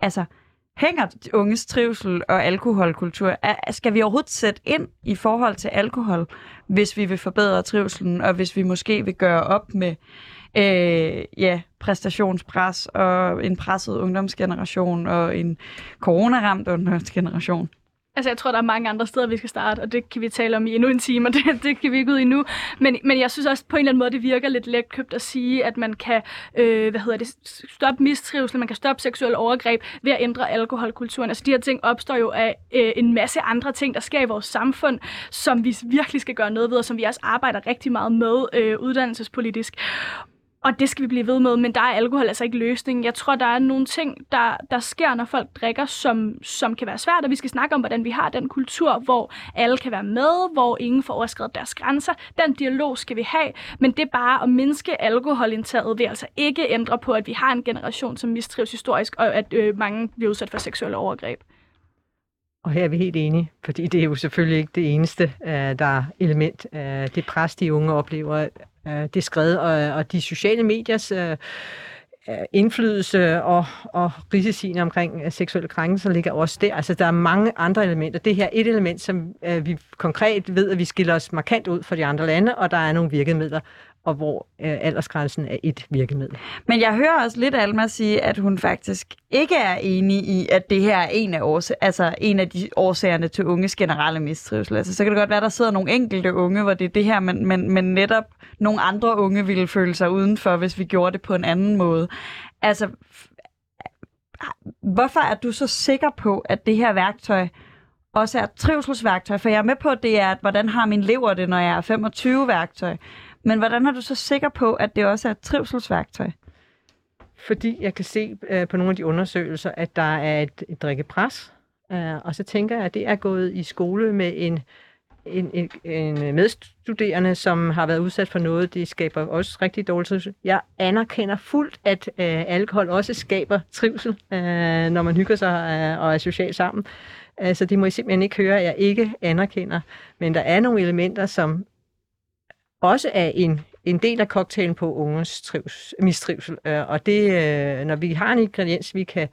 altså, hænger unges trivsel og alkoholkultur? Skal vi overhovedet sætte ind i forhold til alkohol, hvis vi vil forbedre trivselen, og hvis vi måske vil gøre op med øh, ja, præstationspres og en presset ungdomsgeneration og en coronaramt ungdomsgeneration? Altså, jeg tror, der er mange andre steder, vi skal starte, og det kan vi tale om i endnu en time, og det, det kan vi ikke ud i nu. Men, men jeg synes også på en eller anden måde, det virker lidt letkøbt at sige, at man kan øh, hvad hedder det, stoppe mistrivsel, man kan stoppe seksuel overgreb ved at ændre alkoholkulturen. Altså, de her ting opstår jo af øh, en masse andre ting, der sker i vores samfund, som vi virkelig skal gøre noget ved, og som vi også arbejder rigtig meget med øh, uddannelsespolitisk. Og det skal vi blive ved med, men der er alkohol altså ikke løsningen. Jeg tror, der er nogle ting, der, der sker, når folk drikker, som, som kan være svært, og vi skal snakke om, hvordan vi har den kultur, hvor alle kan være med, hvor ingen får overskrevet deres grænser. Den dialog skal vi have, men det er bare at mindske alkoholindtaget vil altså ikke ændre på, at vi har en generation, som mistrives historisk, og at øh, mange bliver udsat for seksuelle overgreb. Og her er vi helt enige, fordi det er jo selvfølgelig ikke det eneste, øh, der er element af det pres, de unge oplever øh, det skred, og, og de sociale mediers øh, øh indflydelse og, og risicien omkring øh, seksuelle krænkelser ligger også der. Altså, der er mange andre elementer. Det her er et element, som øh, vi konkret ved, at vi skiller os markant ud fra de andre lande, og der er nogle virkemidler, og hvor øh, aldersgrænsen er et virkemiddel. Men jeg hører også lidt Alma sige, at hun faktisk ikke er enig i, at det her er en af, års- altså en af de årsagerne til unges generelle mistrivsel. Altså, så kan det godt være, at der sidder nogle enkelte unge, hvor det er det her, men, men, men netop nogle andre unge ville føle sig udenfor, hvis vi gjorde det på en anden måde. Altså, hvorfor er du så sikker på, at det her værktøj også er et trivselsværktøj? For jeg er med på, at det er, at hvordan har min lever det, når jeg er 25 værktøj. Men hvordan er du så sikker på, at det også er et trivselsværktøj? Fordi jeg kan se øh, på nogle af de undersøgelser, at der er et, et drikkepres. Uh, og så tænker jeg, at det er gået i skole med en, en, en, en medstuderende, som har været udsat for noget. Det skaber også rigtig dårlig trivsel. Jeg anerkender fuldt, at øh, alkohol også skaber trivsel, øh, når man hygger sig øh, og er socialt sammen. Altså, det må I simpelthen ikke høre, at jeg ikke anerkender. Men der er nogle elementer, som også er en, en del af cocktailen på ungens trivs, mistrivsel. Øh, og det, øh, når vi har en ingrediens, vi kan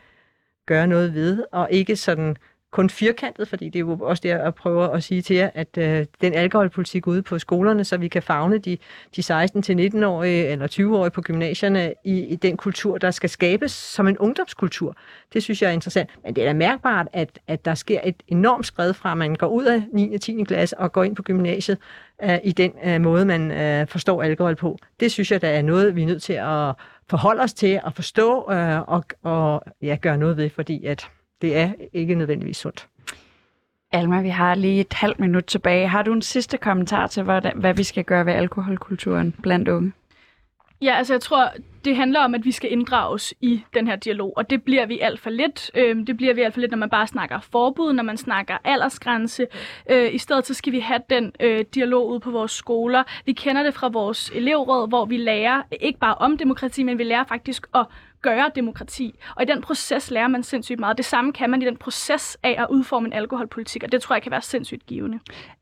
gøre noget ved, og ikke sådan kun firkantet, fordi det er jo også det, jeg prøver at sige til jer, at øh, den alkoholpolitik ude på skolerne, så vi kan fagne de, de 16-19-årige eller 20-årige på gymnasierne i, i den kultur, der skal skabes som en ungdomskultur. Det synes jeg er interessant. Men det er da mærkbart, at, at der sker et enormt skred fra, at man går ud af 9. og 10. klasse og går ind på gymnasiet øh, i den øh, måde, man øh, forstår alkohol på. Det synes jeg, der er noget, vi er nødt til at forholde os til at forstå øh, og, og ja, gøre noget ved, fordi at det er ikke nødvendigvis sundt. Alma, vi har lige et halvt minut tilbage. Har du en sidste kommentar til, hvad, hvad vi skal gøre ved alkoholkulturen blandt unge? Ja, altså jeg tror, det handler om, at vi skal inddrages i den her dialog, og det bliver vi alt for lidt. Øhm, det bliver vi alt for lidt, når man bare snakker forbud, når man snakker aldersgrænse. Øh, I stedet så skal vi have den øh, dialog ud på vores skoler. Vi kender det fra vores elevråd, hvor vi lærer ikke bare om demokrati, men vi lærer faktisk at gøre demokrati. Og i den proces lærer man sindssygt meget. Det samme kan man i den proces af at udforme en alkoholpolitik, og det tror jeg kan være sindssygt givende.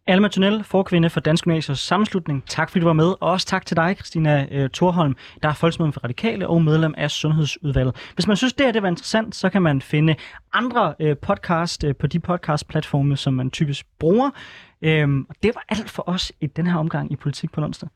Alma Tunnel, forkvinde for Dansk Gymnasiers Sammenslutning. Tak fordi du var med, og også tak til dig, Christina øh, Thorholm, der er folkesmedlem for Radikale og medlem af Sundhedsudvalget. Hvis man synes, det her det var interessant, så kan man finde andre øh, podcast øh, på de podcast-platforme, som man typisk bruger. Um, det var alt for os i den her omgang i Politik på onsdag.